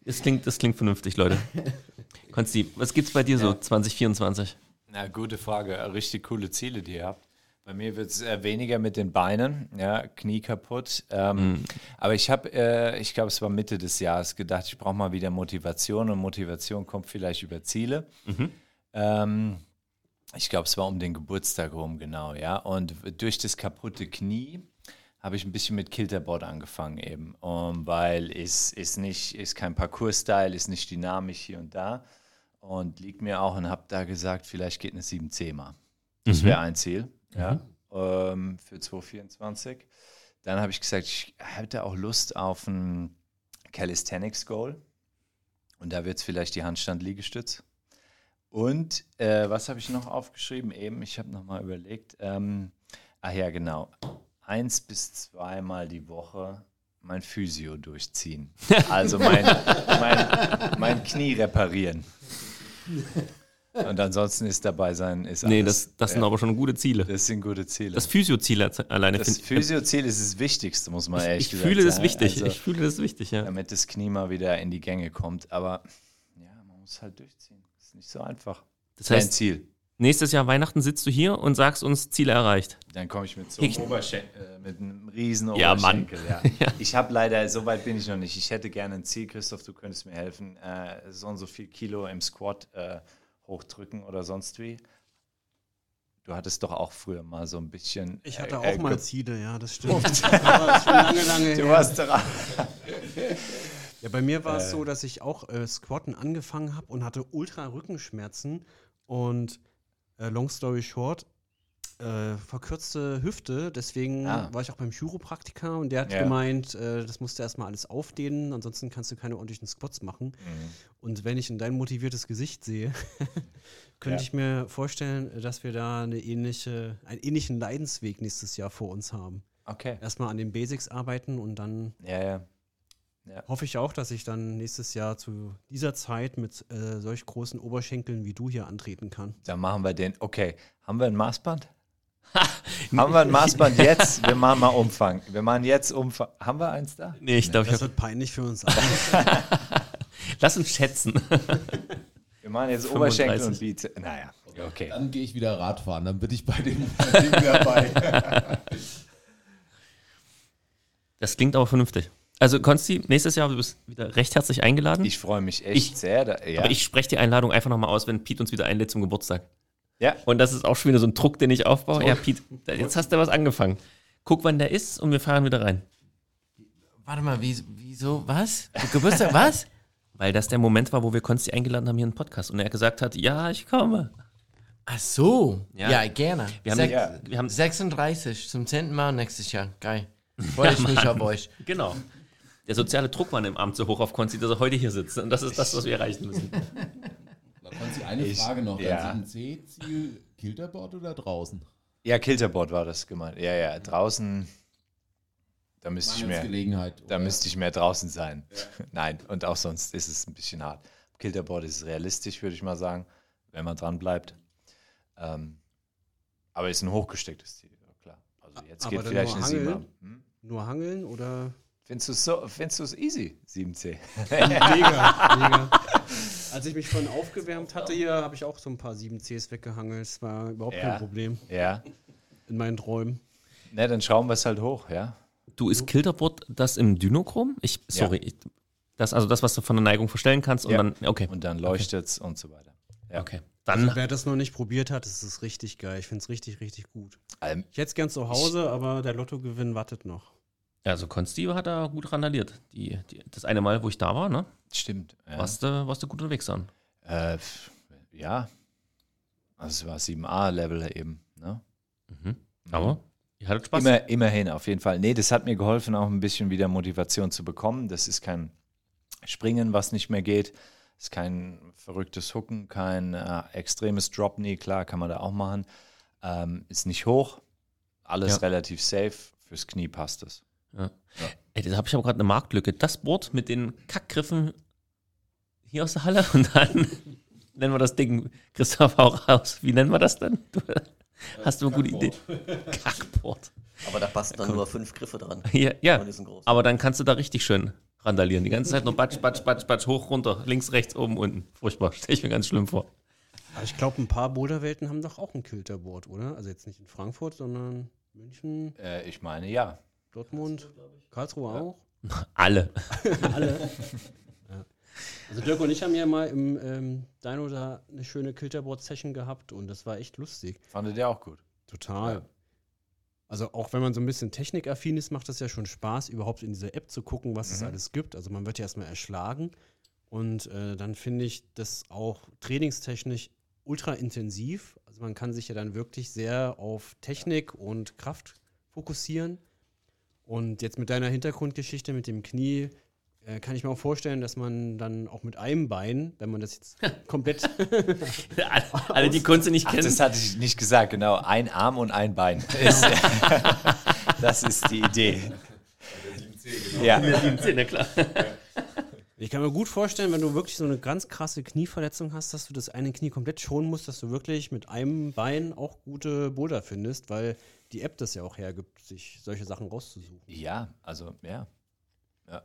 Das klingt, das klingt vernünftig, Leute. Konsti, was gibt's bei dir so 2024? Na, gute Frage. Richtig coole Ziele, die ihr habt. Bei mir wird es äh, weniger mit den Beinen, ja, Knie kaputt. Ähm, Aber ich habe, äh, ich glaube, es war Mitte des Jahres gedacht, ich brauche mal wieder Motivation und Motivation kommt vielleicht über Ziele. Ähm, ich glaube, es war um den Geburtstag rum, genau, ja. Und durch das kaputte Knie habe ich ein bisschen mit Kilterboard angefangen eben, um, weil es ist nicht, ist kein Parcours-Style, ist nicht dynamisch hier und da und liegt mir auch und habe da gesagt, vielleicht geht eine 7C mal. Das wäre ein Ziel, ja, ähm, für 2024. Dann habe ich gesagt, ich hätte auch Lust auf ein Calisthenics Goal und da wird es vielleicht die Handstand-Liegestütz. Und äh, was habe ich noch aufgeschrieben? Eben, ich habe nochmal überlegt. Ähm, ach ja, genau. Eins bis zweimal die Woche mein Physio durchziehen. Also mein, mein, mein Knie reparieren. Und ansonsten ist dabei sein. Ist Nee, alles, das, das sind ja, aber schon gute Ziele. das sind gute Ziele. Das Physio-Ziel alleine Das Physio-Ziel ist das Wichtigste, muss man ehrlich Ich gesagt fühle das sagen. wichtig. Also, Ich fühle das wichtig, ja. damit das Knie mal wieder in die Gänge kommt. Aber ja, man muss halt durchziehen. ist nicht so einfach. Das Dein heißt, Ziel. Nächstes Jahr Weihnachten sitzt du hier und sagst uns Ziele erreicht. Dann komme ich mit so einem Oberschen äh, mit einem riesen Ja, Mann. Oberschenkel. Ja, Ich habe leider, so weit bin ich noch nicht. Ich hätte gerne ein Ziel, Christoph, du könntest mir helfen, äh, so und so viel Kilo im Squat äh, hochdrücken oder sonst wie. Du hattest doch auch früher mal so ein bisschen. Ich hatte äh, auch mal ge- Ziele, ja, das stimmt. Aber das ist schon lange, lange Du her. warst dran. Ja, bei mir war es so, dass ich auch äh, Squatten angefangen habe und hatte ultra Rückenschmerzen. Und äh, long story short, äh, verkürzte Hüfte, deswegen Ah. war ich auch beim Chiropraktiker und der hat Ja. gemeint, äh, das musst du erstmal alles aufdehnen, ansonsten kannst du keine ordentlichen Squats machen. Mhm. Und wenn ich in dein motiviertes Gesicht sehe, könnte Ja. ich mir vorstellen, dass wir da eine ähnliche, einen ähnlichen Leidensweg nächstes Jahr vor uns haben. Okay. Erstmal an den Basics arbeiten und dann Ja, ja. Hoffe ich auch, dass ich dann nächstes Jahr zu dieser Zeit mit äh, solch großen Oberschenkeln wie du hier antreten kann. Dann machen wir den. Okay, haben wir ein Maßband? haben wir ein Maßband jetzt? Wir machen mal Umfang. Wir machen jetzt Umfang. Haben wir eins da? Nee, ich glaube, ich Das wird peinlich für uns alle. lass uns schätzen. Wir machen jetzt Oberschenkel 35. und Bizeps. Naja, okay. Dann gehe ich wieder Radfahren, dann bin ich bei dem Ding dabei. Das klingt aber vernünftig. Also, Konsti, nächstes Jahr, du bist wieder recht herzlich eingeladen. Ich freue mich echt Ich- sehr. Da, ja. Aber ich spreche die Einladung einfach nochmal aus, wenn Pete uns wieder einlädt zum Geburtstag. ja, Und das ist auch schon wieder so ein Druck, den ich aufbaue. Ja, Pete, jetzt hast du was angefangen. Guck, wann der ist und wir fahren wieder rein. Warte mal, wie, wieso, was? Geburtstag, was? Weil das der Moment war, wo wir Konsti eingeladen haben hier in den Podcast und er gesagt hat, ja, ich komme. Ach so. Ja. Ja, gerne. Wir haben, Sech- Ja. wir haben 36 zum 10. Mal nächstes Jahr. Geil. Freue ich mich auf euch. genau. Der soziale Druck war im Amt so hoch auf Konsti, dass er heute hier sitzt. Und das ist das, was wir erreichen müssen. Kommt sie eine Ich- Frage noch. ja. Dein 7C-Ziel, Kilterboard oder draußen? ja, Kilterboard war das gemeint. Ja, ja, draußen, da müsste ich mehr. Gelegenheit. Da müsste ich mehr draußen sein. Nein, und auch sonst ist es ein bisschen hart. Kilterboard ist realistisch, würde ich mal sagen, wenn man dran bleibt. Ähm, aber ist ein hochgestecktes Ziel, ja, klar. Also jetzt Aber geht vielleicht nur eine 7 Hangeln? Hm? Nur hangeln oder? Findest du es so, findest du es easy, 7C? Mega, mega. Als ich mich vorhin aufgewärmt hatte hier, habe ich auch so ein paar 7Cs weggehangelt. Das war überhaupt Ja. kein Problem ja. in meinen Träumen. Ne, dann schrauben wir es halt hoch, ja. Du, ist Kilterboard das im Dynochrom? Ich, sorry. Ich, das, also das, was du von der Neigung verstellen kannst und Ja. dann, okay. Und dann leuchtet es und so weiter. Ja. Okay. Dann, Wer das noch nicht probiert hat, das ist richtig geil. Ich finde es richtig, richtig gut. Ähm, Ich hätte es gern zu Hause, aber der Lottogewinn wartet noch. Also Konsti hat da gut randaliert. Die, die, das eine Mal, wo ich da war, ne? stimmt. Ja. Warst du, warst du gut unterwegs dann? Äh, ja. Also es war 7a-Level eben. Ne? Mhm. Aber ihr hattet Spaß. Immer, immerhin, auf jeden Fall. Nee, das hat mir geholfen, auch ein bisschen wieder Motivation zu bekommen. Das ist kein Springen, was nicht mehr geht. Das ist kein verrücktes Hooken, kein äh, extremes Drop Knee, klar, kann man da auch machen. Ähm, ist nicht hoch, alles Ja. relativ safe. Fürs Knie passt es. Ja. Ey, da habe ich aber gerade eine Marktlücke. Das Board mit den Kackgriffen hier aus der Halle und dann nennen wir das Ding, Christoph, auch raus. Wie nennen wir das dann? Du, hast du eine gute Idee? Kackboard. Aber da passen dann nur fünf Griffe dran. Ja, ja, aber dann kannst du da richtig schön randalieren. Die ganze Zeit nur batsch, batsch, batsch, batsch, hoch, runter, links, rechts, oben, unten. Furchtbar, stelle ich mir ganz schlimm vor. Aber ich glaube, ein paar Boulderwelten haben doch auch ein Kilterboard, oder? Also jetzt nicht in Frankfurt, sondern München, Äh, ich meine, ja. Dortmund, Karlsruhe auch. Alle. Alle. ja. Also Dirk und ich haben ja mal im ähm, Dino da eine schöne Kilterboard-Session gehabt und das war echt lustig. Fandet ihr auch gut? Total. Ja. Also auch wenn man so ein bisschen technikaffin ist, macht das ja schon Spaß, überhaupt in diese App zu gucken, was es Mhm. alles gibt. Also man wird ja erstmal erschlagen und äh, dann finde ich das auch trainingstechnisch ultra intensiv. Also man kann sich ja dann wirklich sehr auf Technik und Kraft fokussieren. Und jetzt mit deiner Hintergrundgeschichte mit dem Knie äh, kann ich mir auch vorstellen, dass man dann auch mit einem Bein, wenn man das jetzt komplett alle, alle, die Kunst nicht Ach, kennen. das hatte ich nicht gesagt, genau. Ein Arm und ein Bein. Ist, das ist die Idee. Ja, Na klar. Ich kann mir gut vorstellen, wenn du wirklich so eine ganz krasse Knieverletzung hast, dass du das eine Knie komplett schonen musst, dass du wirklich mit einem Bein auch gute Boulder findest, weil die App das ja auch hergibt, sich solche Sachen rauszusuchen. ja also ja. ja.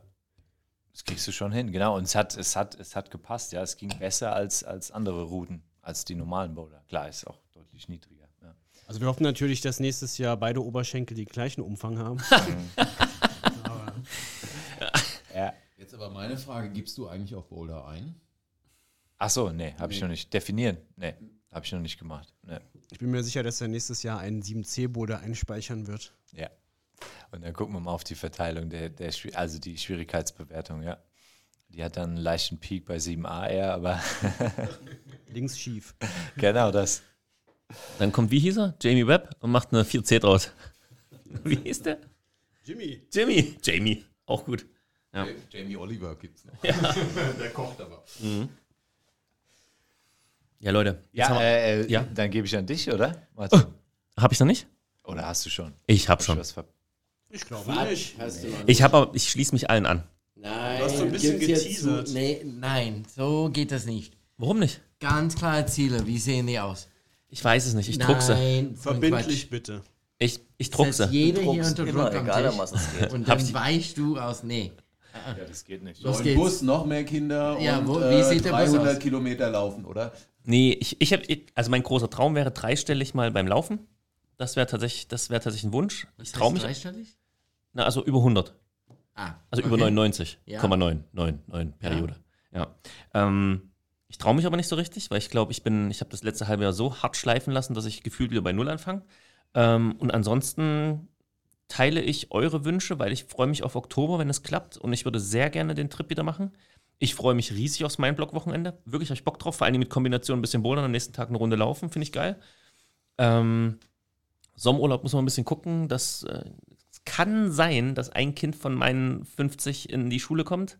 Das kriegst du schon hin, genau. Und es hat, es hat, es hat gepasst, ja. Es ging besser als, als andere Routen, als die normalen Boulder. Klar, ist auch deutlich niedriger. Ja. Also wir hoffen natürlich, dass nächstes Jahr beide Oberschenkel den gleichen Umfang haben. Ja. Jetzt aber meine Frage, gibst du eigentlich auf Boulder ein? Ach so, nee, habe ich noch nicht. Definieren? Nee, habe ich noch nicht gemacht. Nee. Ich bin mir sicher, dass er nächstes Jahr einen 7C-Boulder einspeichern wird. Ja. Und dann gucken wir mal auf die Verteilung der, der also die Schwierigkeitsbewertung, ja. Die hat dann einen leichten Peak bei 7a eher, aber Links schief. genau das. Dann kommt, wie hieß er? Jamie Webb und macht eine 4C draus. Wie hieß der? Jimmy. Jimmy. Jamie. Auch gut. Ja. Jamie Oliver gibt's noch. Der kocht aber. Ja, Leute. Ja, wir- äh, äh, Ja. dann gebe ich an dich, oder? Warte. Hab ich noch nicht? Oder hast du schon? Ich hab Hast schon. ver- Ich glaube nicht. Noch Ich habe aber, ich schließe mich allen an. Nein, Du hast so ein bisschen jetzt geteasert. Nee, nein, so geht das nicht. Warum nicht? Ganz klare Ziele, wie sehen die aus? Ich weiß es nicht. Ich druck sie. Nein, so ein Verbindlich bitte. Ich, ich druck Setzt sie. jeder hier unter Druck egal, um was es geht. Und dann ich- weichst du aus, nee. Ja, das geht nicht. Los geht's. Bus, noch mehr Kinder Ja, und wo- wie äh, sieht der Bus 300 aus? Kilometer laufen, oder? Nee, ich, ich habe, also mein großer Traum wäre dreistellig mal beim Laufen. Das wäre tatsächlich, das wäre tatsächlich ein Wunsch. Ich traue mich. Dreistellig? Na, also über 100. Ah, Also über okay. 99,9 Ja. 9, 9 Periode. Ja. Ähm, ich traue mich aber nicht so richtig, weil ich glaube, ich bin, ich habe das letzte halbe Jahr so hart schleifen lassen, dass ich gefühlt wieder bei Null anfange. Ähm, und ansonsten teile ich eure Wünsche, weil ich freue mich auf Oktober, wenn es klappt. Und ich würde sehr gerne den Trip wieder machen. Ich freue mich riesig aufs mein Blog-Wochenende. Wirklich habe ich Bock drauf. Vor allem mit Kombination ein bisschen Bouldern, am nächsten Tag eine Runde laufen. Finde ich geil. Ähm, Sommerurlaub muss man ein bisschen gucken. Das äh, kann sein, dass ein Kind von meinen 50 in die Schule kommt.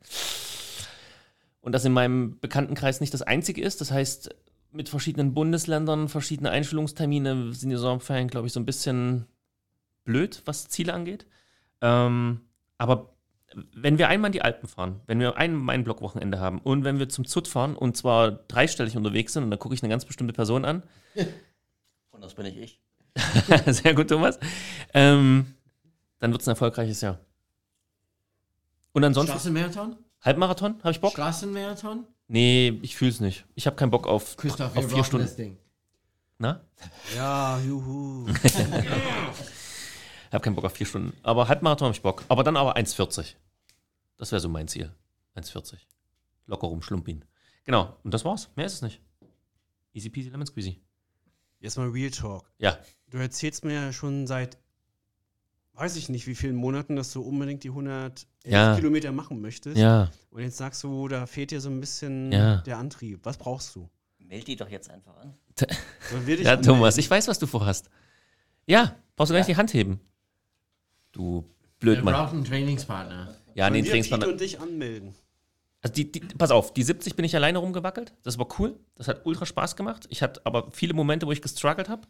Und das in meinem Bekanntenkreis nicht das einzige ist. Das heißt, mit verschiedenen Bundesländern, verschiedene Einschulungstermine sind die Sommerferien, glaube ich, so ein bisschen blöd, was Ziele angeht. Ähm, aber wenn wir einmal in die Alpen fahren, wenn wir ein Mein-Block-Wochenende haben und wenn wir zum Zut fahren und zwar dreistellig unterwegs sind und dann gucke ich eine ganz bestimmte Person an, Und das bin ich ich. sehr gut, Thomas, ähm, dann wird es ein erfolgreiches Jahr. Und ansonsten, Straßenmarathon? Halbmarathon, habe ich Bock? Straßenmarathon? Nee, ich fühle es nicht. Ich habe keinen Bock auf, Christoph, auf wir vier Stunden. das Ding. Na? Ja, juhu. Ich habe keinen Bock auf vier Stunden. Aber Halbmarathon habe ich Bock. Aber dann aber 1,40. Das wäre so mein Ziel. 1,40. Locker rum, Schlumpin. Genau. Und das war's. Mehr ist es nicht. Easy peasy lemon squeezy. Jetzt mal Real Talk. Ja. Du erzählst mir ja schon seit, weiß ich nicht, wie vielen Monaten, dass du unbedingt die 111 Ja. Kilometer machen möchtest. Ja. Und jetzt sagst du, da fehlt dir so ein bisschen Ja. der Antrieb. Was brauchst du? Meld die doch jetzt einfach an. Wir Ja, anmelden? Thomas, ich weiß, was du vorhast. Ja, brauchst du gar nicht die Hand heben. Du Wir Blödmann. brauchen einen Trainingspartner. Ja, nee, Trainingspartner. Pete und dich anmelden. Also die, die, pass auf, die 70 bin ich alleine rumgewackelt. Das war cool. Das hat ultra Spaß gemacht. Ich hatte aber viele Momente, wo ich gestruggelt habe.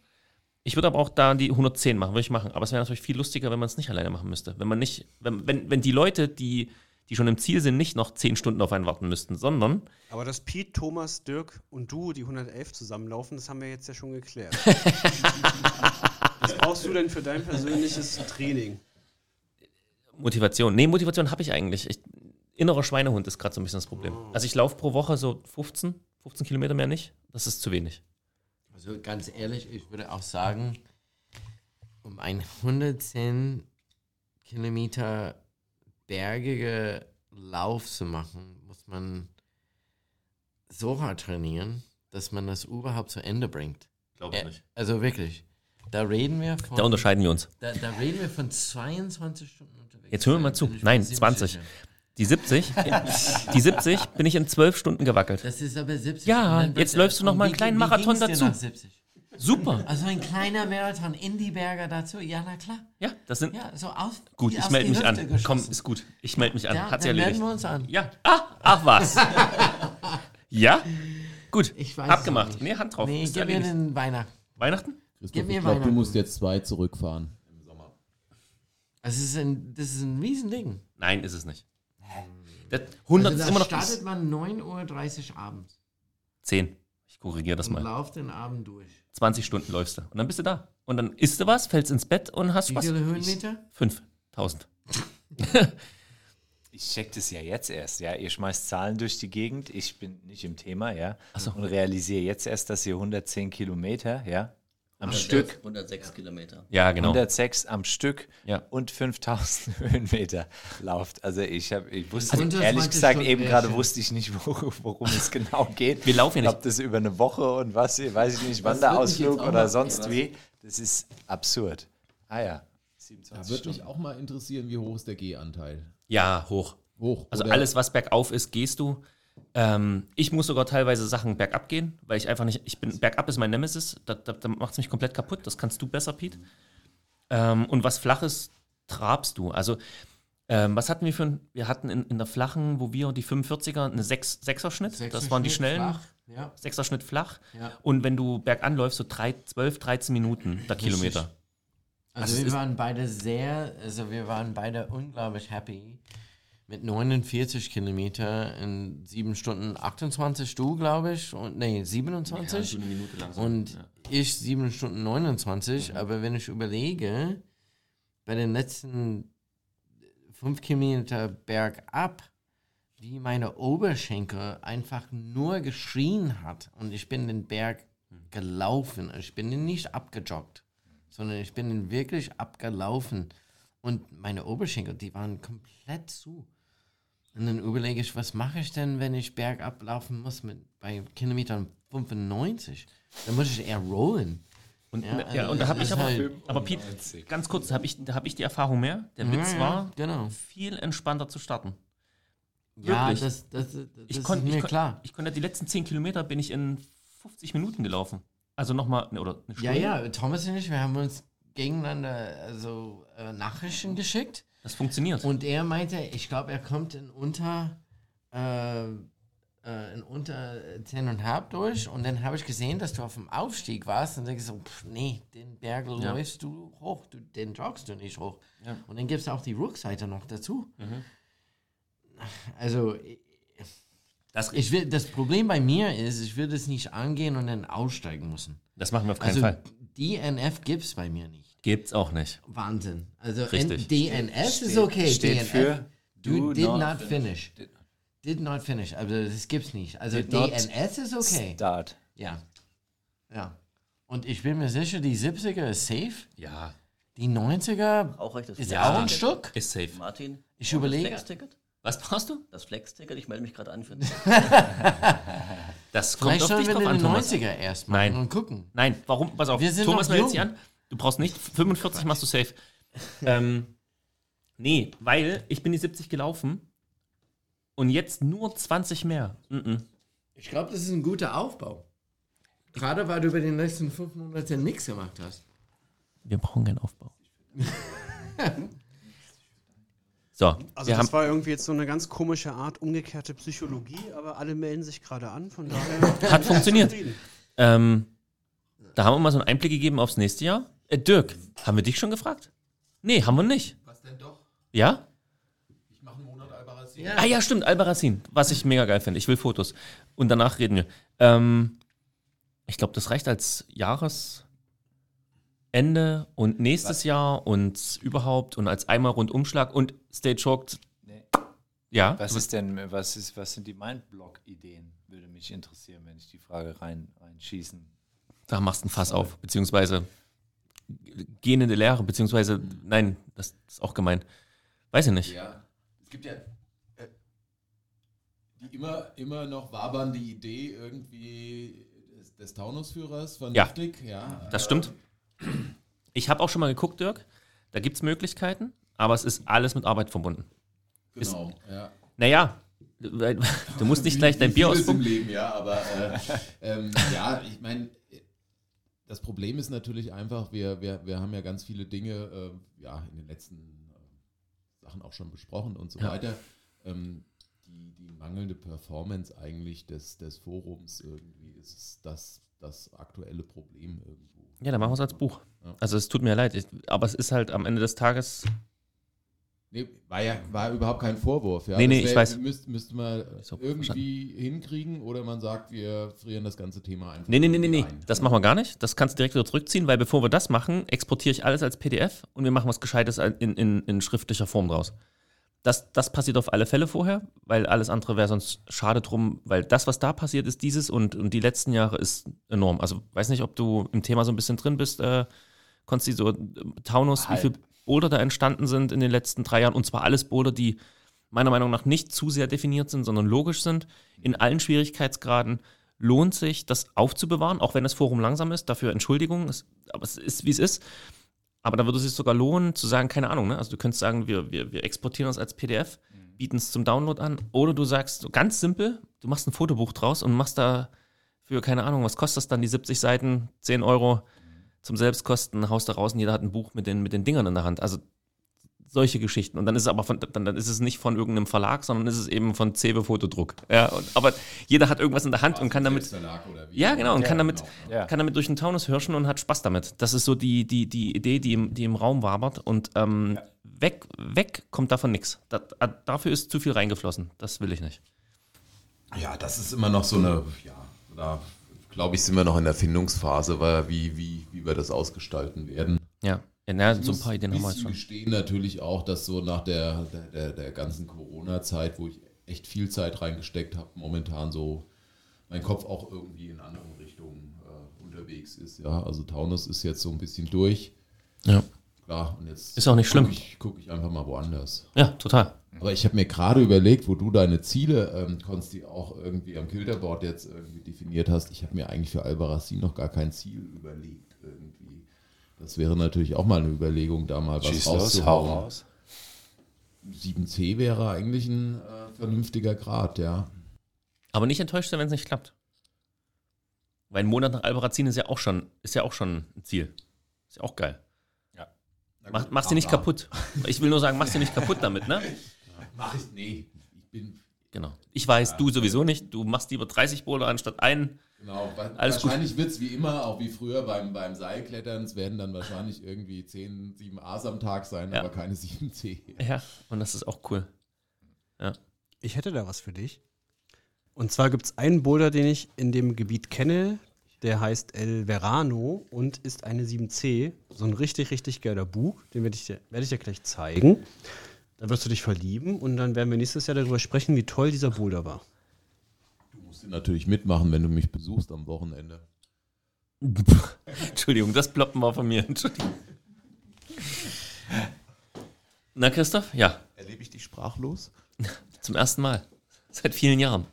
Ich würde aber auch da die 110 machen, würde ich machen. Aber es wäre natürlich viel lustiger, wenn man es nicht alleine machen müsste. Wenn man nicht, wenn, wenn, wenn die Leute, die, die schon im Ziel sind, nicht noch 10 Stunden auf einen warten müssten, sondern Aber dass Pete, Thomas, Dirk und du die 111 zusammenlaufen, das haben wir jetzt ja schon geklärt. Was brauchst du denn für dein persönliches Training? Motivation. Nee, Motivation habe ich eigentlich. Ich, innerer Schweinehund ist gerade so ein bisschen das Problem. Also ich laufe pro Woche so 15, 15 Kilometer mehr nicht. Das ist zu wenig. Also ganz ehrlich, ich würde auch sagen, um einen 110 Kilometer bergige Lauf zu machen, muss man so hart trainieren, dass man das überhaupt zu Ende bringt. Glaube Äh, Also wirklich. Da reden wir von. Da unterscheiden wir uns. Da, da reden wir von 22 Stunden. Jetzt hören wir mal zu. Nein, mir ziemlich 20. sicher. Die 70, die 70 bin ich in 12 Stunden gewackelt. Das ist aber 70. Ja, jetzt läufst du noch mal einen kleinen wie Marathon dazu. nach 70? Super. Also ein kleiner Marathon in die Berge dazu. Ja, na klar. Ja, das sind. Ja, so aus. gut, ich melde mich an. Hüfte Komm, geschossen. ist gut. Ich melde mich an. Ja, Hat sie dann erledigt. melden wir uns an. Ja. Ah, ach was. ja? Gut. Ich weiß Abgemacht. Nee, Hand drauf. Nee, Ist gib mir erledigt. den Weihnachten. Weihnachten? Gib Christoph, mir ich glaube, du musst jetzt zwei zurückfahren. Das ist ein, das ist ein Riesending. Nein, ist es nicht. Das 100 also ist immer noch startet man 9.30 Uhr abends 10. Ich korrigiere das und mal. läuft den Abend durch. 20 Stunden läufst du. Und dann bist du da. Und dann isst du was, fällst ins Bett und hast Wie Spaß. viele Höhenmeter? 5000. Ich check das ja jetzt erst, ja. Ihr schmeißt Zahlen durch die Gegend, ich bin nicht im Thema, ja. so. Und realisiere jetzt erst, dass ihr 110 Kilometer, ja, am Stück, 106 Kilometer. Ja, genau. 106 am Stück Ja. und 5000 Höhenmeter lauft. Also ich habe, ich wusste, Unter ehrlich 20 gesagt, eben wäre gerade wusste ich nicht, wo, worum es genau geht. Wir laufen ja nicht. Ob das über eine Woche und was, weiß ich nicht, Wanderausflug oder mal- sonst wie. Das ist absurd. Ah ja, Da 27 würde mich auch mal interessieren, wie hoch ist der G-Anteil? Ja, hoch. Hoch. Also oder- alles, was bergauf ist, gehst du. Ähm, ich muss sogar teilweise Sachen bergab gehen, weil ich einfach nicht, ich bin, bergab ist mein Nemesis, da, da, da macht es mich komplett kaputt, das kannst du besser, Pete. Ähm, und was Flaches trabst du. Also, ähm, was hatten wir für ein, wir hatten in, in der flachen, wo wir die 45er, eine 6, 6er Schnitt, das waren die schnellen, Flach. Ja. 6er Schnitt flach. Ja. Und wenn du bergan läufst, so drei, 12, 13 Minuten der Kilometer. Also es wir waren beide sehr, also wir waren beide unglaublich happy mit 49 Kilometer in 7 Stunden 28 du, glaube ich, und nee, 27 eine Minute langsam. und ich 7 Stunden 29, aber wenn ich überlege, bei den letzten 5 Kilometer bergab, wie meine Oberschenkel einfach nur geschrien hat und ich bin den Berg gelaufen, ich bin ihn nicht abgejoggt sondern ich bin ihn wirklich abgelaufen. Und meine Oberschenkel, die waren komplett zu. Und dann überlege ich, was mache ich denn, wenn ich bergab laufen muss mit, bei Kilometern 95? Dann muss ich eher rollen. Und, Ja, ja, also und da habe ich ist aber, halt- aber Pete, ganz kurz, da habe ich, da hab ich die Erfahrung mehr. Der Witz Ja, ja, war, genau. viel entspannter zu starten. Ja, Wirklich? das, das, das, Ich ist konnte mir ich kon- klar. Ich konnte die letzten 10 Kilometer bin ich in 50 Minuten gelaufen. Also nochmal, ne, oder eine Ja, Stunde. ja, Thomas und ich, wir haben uns gegeneinander also, äh, Nachrichten geschickt. Das funktioniert. Und er meinte, ich glaube, er kommt in unter, äh, äh, in unter 10,5 durch. Und dann habe ich gesehen, dass du auf dem Aufstieg warst. Und denke ich so, pff, nee, den Berg Ja. läufst du hoch, du, den joggst du nicht hoch. Ja. Mhm. Und dann gibt es auch die Rückseite noch dazu. Also, das, ich will, das Problem bei mir ist, ich will das nicht angehen und dann aussteigen müssen. das machen wir auf keinen Also, Fall. DNF gibt es bei mir nicht. Gibt's auch nicht. Wahnsinn. Also, Richtig. DNF ist okay. steht DNF, für Du do did not not finish. Did not finish. Also das gibt's nicht. Also Did DNS ist okay. Start. Ja. Ja. Und ich bin mir sicher, die 70er ist safe. Ja, Die 90er Auch euch das ist Ja. auch ein Stück. ist safe. Martin, Ich überlege- Das Flex-Ticket? Was brauchst du? Das Flex-Ticket, ich melde mich gerade an für Das kommt Vielleicht auf dich wir drauf den an, Thomas. 90er erst machen Nein. und gucken. Nein, warum? Pass auf, Wir sind Thomas noch meldet sich an. Du brauchst nicht 45 machst du safe. ähm, nee, weil ich bin die 70 gelaufen und jetzt nur 20 mehr. Mhm. Ich glaube, das ist ein guter Aufbau. Gerade weil du über den letzten fünf Monate nichts gemacht hast. Wir brauchen keinen Aufbau. so, Also wir das haben, war irgendwie jetzt so eine ganz komische Art umgekehrte Psychologie, aber alle melden sich gerade an, von daher hat funktioniert. Ähm, da haben wir mal so einen Einblick gegeben aufs nächste Jahr. Äh, Dirk, haben wir dich schon gefragt? Nee, haben wir nicht. Was denn doch? Ja? Ich mache einen Monat Albarazin. Ah ja, stimmt, Albarazin, was ich mega geil finde. Ich will Fotos. Und danach reden wir. Ähm, ich glaube, das reicht als Jahresende und nächstes Jahr und überhaupt und als einmal Rundumschlag und Stay Choked. Nee. Ja, Was ist denn, was ist, was sind die Mindblock-Ideen? Würde mich interessieren, wenn ich die Frage rein, reinschießen. da machst du ein Fass auf, beziehungsweise gehen in die Lehre, beziehungsweise, nein, das ist auch gemein. Weiß ich nicht. Ja, es gibt ja äh, die immer, immer noch wabern die Idee irgendwie des, des Taunusführers vernünftig. Ja, Das stimmt. Ich habe auch schon mal geguckt, Dirk. Da gibt es Möglichkeiten, aber es ist alles mit Arbeit verbunden. genau. Ja. Naja, du musst nicht gleich dein Bier. Leben, ja, aber äh, ähm, ja, ich meine, das Problem ist natürlich einfach, wir, wir, wir haben ja ganz viele Dinge äh, ja, in den letzten äh, Sachen auch schon besprochen und so Ja. weiter. Ähm, die, die mangelnde Performance eigentlich des, des Forums irgendwie ist das, das aktuelle Problem irgendwo. Ja, dann machen wir es als Buch. Ja. Also es tut mir leid, ich, aber es ist halt am Ende des Tages, Nee, war ja war überhaupt kein Vorwurf. Ja? Nee, nee, Das ich weiß. Müsste müsst man irgendwie hinkriegen oder man sagt, wir frieren das ganze Thema einfach. nee, nee, nee, nee, nee, das machen wir gar nicht. Das kannst du direkt wieder zurückziehen, weil bevor wir das machen, exportiere ich alles als PDF und wir machen was Gescheites in, in, in schriftlicher Form draus. Das, das passiert auf alle Fälle vorher, weil alles andere wäre sonst schade drum, weil das, was da passiert ist, dieses und, und die letzten Jahre ist enorm. Also weiß nicht, ob du im Thema so ein bisschen drin bist, äh, Konsti, so äh, Taunus, wie Halb. viele Boulder da entstanden sind in den letzten drei Jahren und zwar alles Boulder, die meiner Meinung nach nicht zu sehr definiert sind, sondern logisch sind, in allen Schwierigkeitsgraden. Lohnt sich, das aufzubewahren, auch wenn das Forum langsam ist. Dafür Entschuldigung, es, aber es ist, wie es ist. Aber da würde es sich sogar lohnen, zu sagen, keine Ahnung, ne? also du könntest sagen, wir, wir, wir exportieren das als PDF bieten es zum Download an. Oder du sagst so ganz simpel, du machst ein Fotobuch draus und machst da für, keine Ahnung, was kostet das dann, die 70 Seiten, 10 Euro zum Selbstkosten, haust da raus und jeder hat ein Buch mit den, mit den Dingern in der Hand. Also solche Geschichten. Und dann ist es aber von, dann, dann ist es nicht von irgendeinem Verlag, sondern ist es eben von Cebe Fotodruck. Ja, und, aber jeder hat irgendwas in der Hand und kann damit. Ja, genau, und kann damit, Ja. kann damit durch den Taunus hirschen und hat Spaß damit. Das ist so die, die, die Idee, die im, die im Raum wabert. Und ähm, weg, weg kommt davon nichts. Da, äh, dafür ist zu viel reingeflossen. Das will ich nicht. Ja, das ist immer noch so eine, ja, da glaube ich, sind wir noch in der Findungsphase, weil wie, wie, wie wir das ausgestalten werden. Ja, ja na, so ein paar Ideen haben wir schon. gestehen natürlich auch, dass so nach der, der, der, der ganzen Corona-Zeit, wo ich echt viel Zeit reingesteckt habe, momentan so mein Kopf auch irgendwie in anderen Richtungen äh, unterwegs ist. Ja, also Taunus ist jetzt so ein bisschen durch. Ja. Klar, und jetzt Ist auch nicht schlimm. gucke ich, guck ich einfach mal woanders. ja, total. Aber ich habe mir gerade überlegt, wo du deine Ziele, ähm, Konsti, auch irgendwie am Kilderboard jetzt irgendwie definiert hast. Ich habe mir eigentlich für Albarracin noch gar kein Ziel überlegt irgendwie. Das wäre natürlich auch mal eine Überlegung, da mal was Schieß los, hau rauszuhauen. raus. 7C wäre eigentlich ein äh, vernünftiger Grad, ja. Aber nicht enttäuscht sein, wenn es nicht klappt. Weil ein Monat nach Albarazin ist ja auch schon, ist ja auch schon ein Ziel. Ist ja auch geil. Mach, mach's dir nicht kaputt. Ich will nur sagen, mach's dir nicht kaputt damit, ne? Mach ich, nee. Ich bin, Genau. Ich weiß, du sowieso nicht. Du machst lieber 30 Boulder anstatt einen. genau, Alles wahrscheinlich wird es wie immer, auch wie früher beim, beim Seilklettern, es werden dann wahrscheinlich irgendwie 10, 7 A's am Tag sein, Ja. aber keine 7C. Ja, und das ist auch cool. Ich hätte da was für dich. Und zwar gibt es einen Boulder, den ich in dem Gebiet kenne. Der heißt El Verano und ist eine 7C. So ein richtig, richtig geiler Bug. Den werde ich, dir- werde ich dir gleich zeigen. Da wirst du dich verlieben und dann werden wir nächstes Jahr darüber sprechen, wie toll dieser Boulder war. Du musst natürlich mitmachen, wenn du mich besuchst am Wochenende. Entschuldigung, das ploppen war von mir. Entschuldigung. Na, Christoph? Ja, Erlebe ich dich sprachlos? zum ersten Mal. Seit vielen Jahren.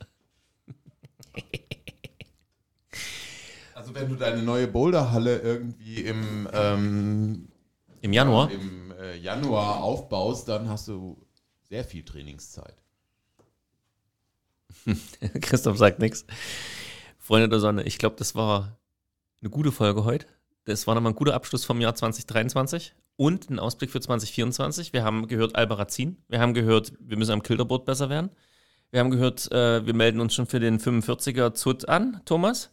Also wenn du deine neue Boulderhalle irgendwie im, ähm, Im Januar. im äh, Januar aufbaust, dann hast du sehr viel Trainingszeit. Christoph sagt nichts. Freunde der Sonne, ich glaube, das war eine gute Folge heute. Das war nochmal ein guter Abschluss vom Jahr 2023 und ein Ausblick für 2024. Wir haben gehört Albarazin. Wir haben gehört, wir müssen am Kilderboard besser werden. Wir haben gehört, äh, wir melden uns schon für den 45er ZUT an, Thomas.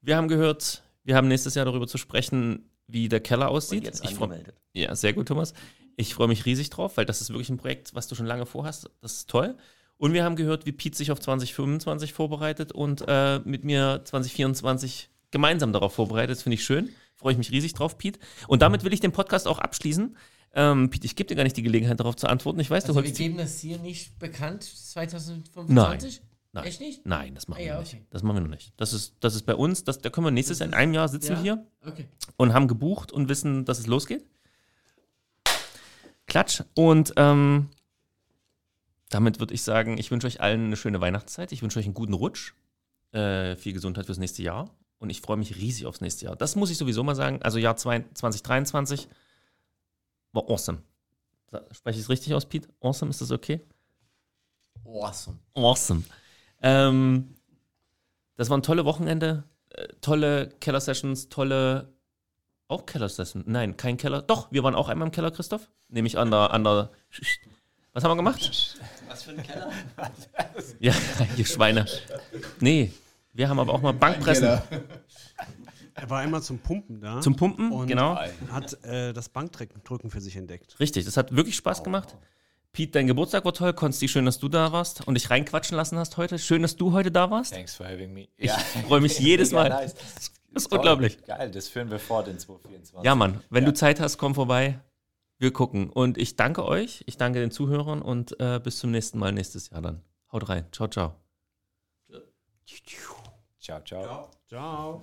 Wir haben gehört, wir haben nächstes Jahr darüber zu sprechen, wie der Keller aussieht. Ich freu- ja, sehr gut, Thomas. Ich freue mich riesig drauf, weil das ist wirklich ein Projekt, was du schon lange vorhast. Das ist toll. Und wir haben gehört, wie Pete sich auf 2025 vorbereitet und äh, mit mir 2024 gemeinsam darauf vorbereitet. Das finde ich schön. Freue ich mich riesig drauf, Pete. Und damit will ich den Podcast auch abschließen. Ähm, Pete, ich gebe dir gar nicht die Gelegenheit, darauf zu antworten. Ich weiß, Also du wir geben das hier nicht bekannt 2025? Nein. Nein. Echt nicht? Nein, das machen Ah, ja, wir nicht. okay. Das machen wir noch nicht. Das ist, das ist bei uns, das, da können wir nächstes Jahr in einem Jahr sitzen Ja? hier Okay. und haben gebucht und wissen, dass es losgeht. Klatsch. Und ähm, damit würde ich sagen, ich wünsche euch allen eine schöne Weihnachtszeit. Ich wünsche euch einen guten Rutsch. Äh, viel Gesundheit fürs nächste Jahr. Und ich freue mich riesig aufs nächste Jahr. Das muss ich sowieso mal sagen. Also Jahr zwei- 2023 war awesome. Spreche ich es richtig aus, Pete? Awesome, ist das okay? Awesome. Awesome. Ähm, das waren tolle Wochenende, äh, tolle Keller-Sessions, tolle. Auch Keller-Sessions? Nein, kein Keller. Doch, wir waren auch einmal im Keller, Christoph. Nämlich an der. An der was haben wir gemacht? Was für ein Keller? Ja, ihr Schweine. Nee, wir haben aber auch mal Bankpressen Er war einmal zum Pumpen da. zum Pumpen. und genau. hat äh, das Bankdrücken für sich entdeckt. Richtig, das hat wirklich Spaß gemacht. Pete, dein Geburtstag war toll. Konsti, schön, dass du da warst und dich reinquatschen lassen hast heute. Schön, dass du heute da warst. Thanks for having me. Ich freue mich jedes Mal. nice. Das ist Toll. unglaublich. Geil, das führen wir fort in 2024. Ja, Mann, wenn Ja. du Zeit hast, komm vorbei. Wir gucken. Und ich danke euch, ich danke den Zuhörern und äh, bis zum nächsten Mal nächstes Jahr dann. Haut rein. Ciao, ciao. Ciao, ciao. Ciao.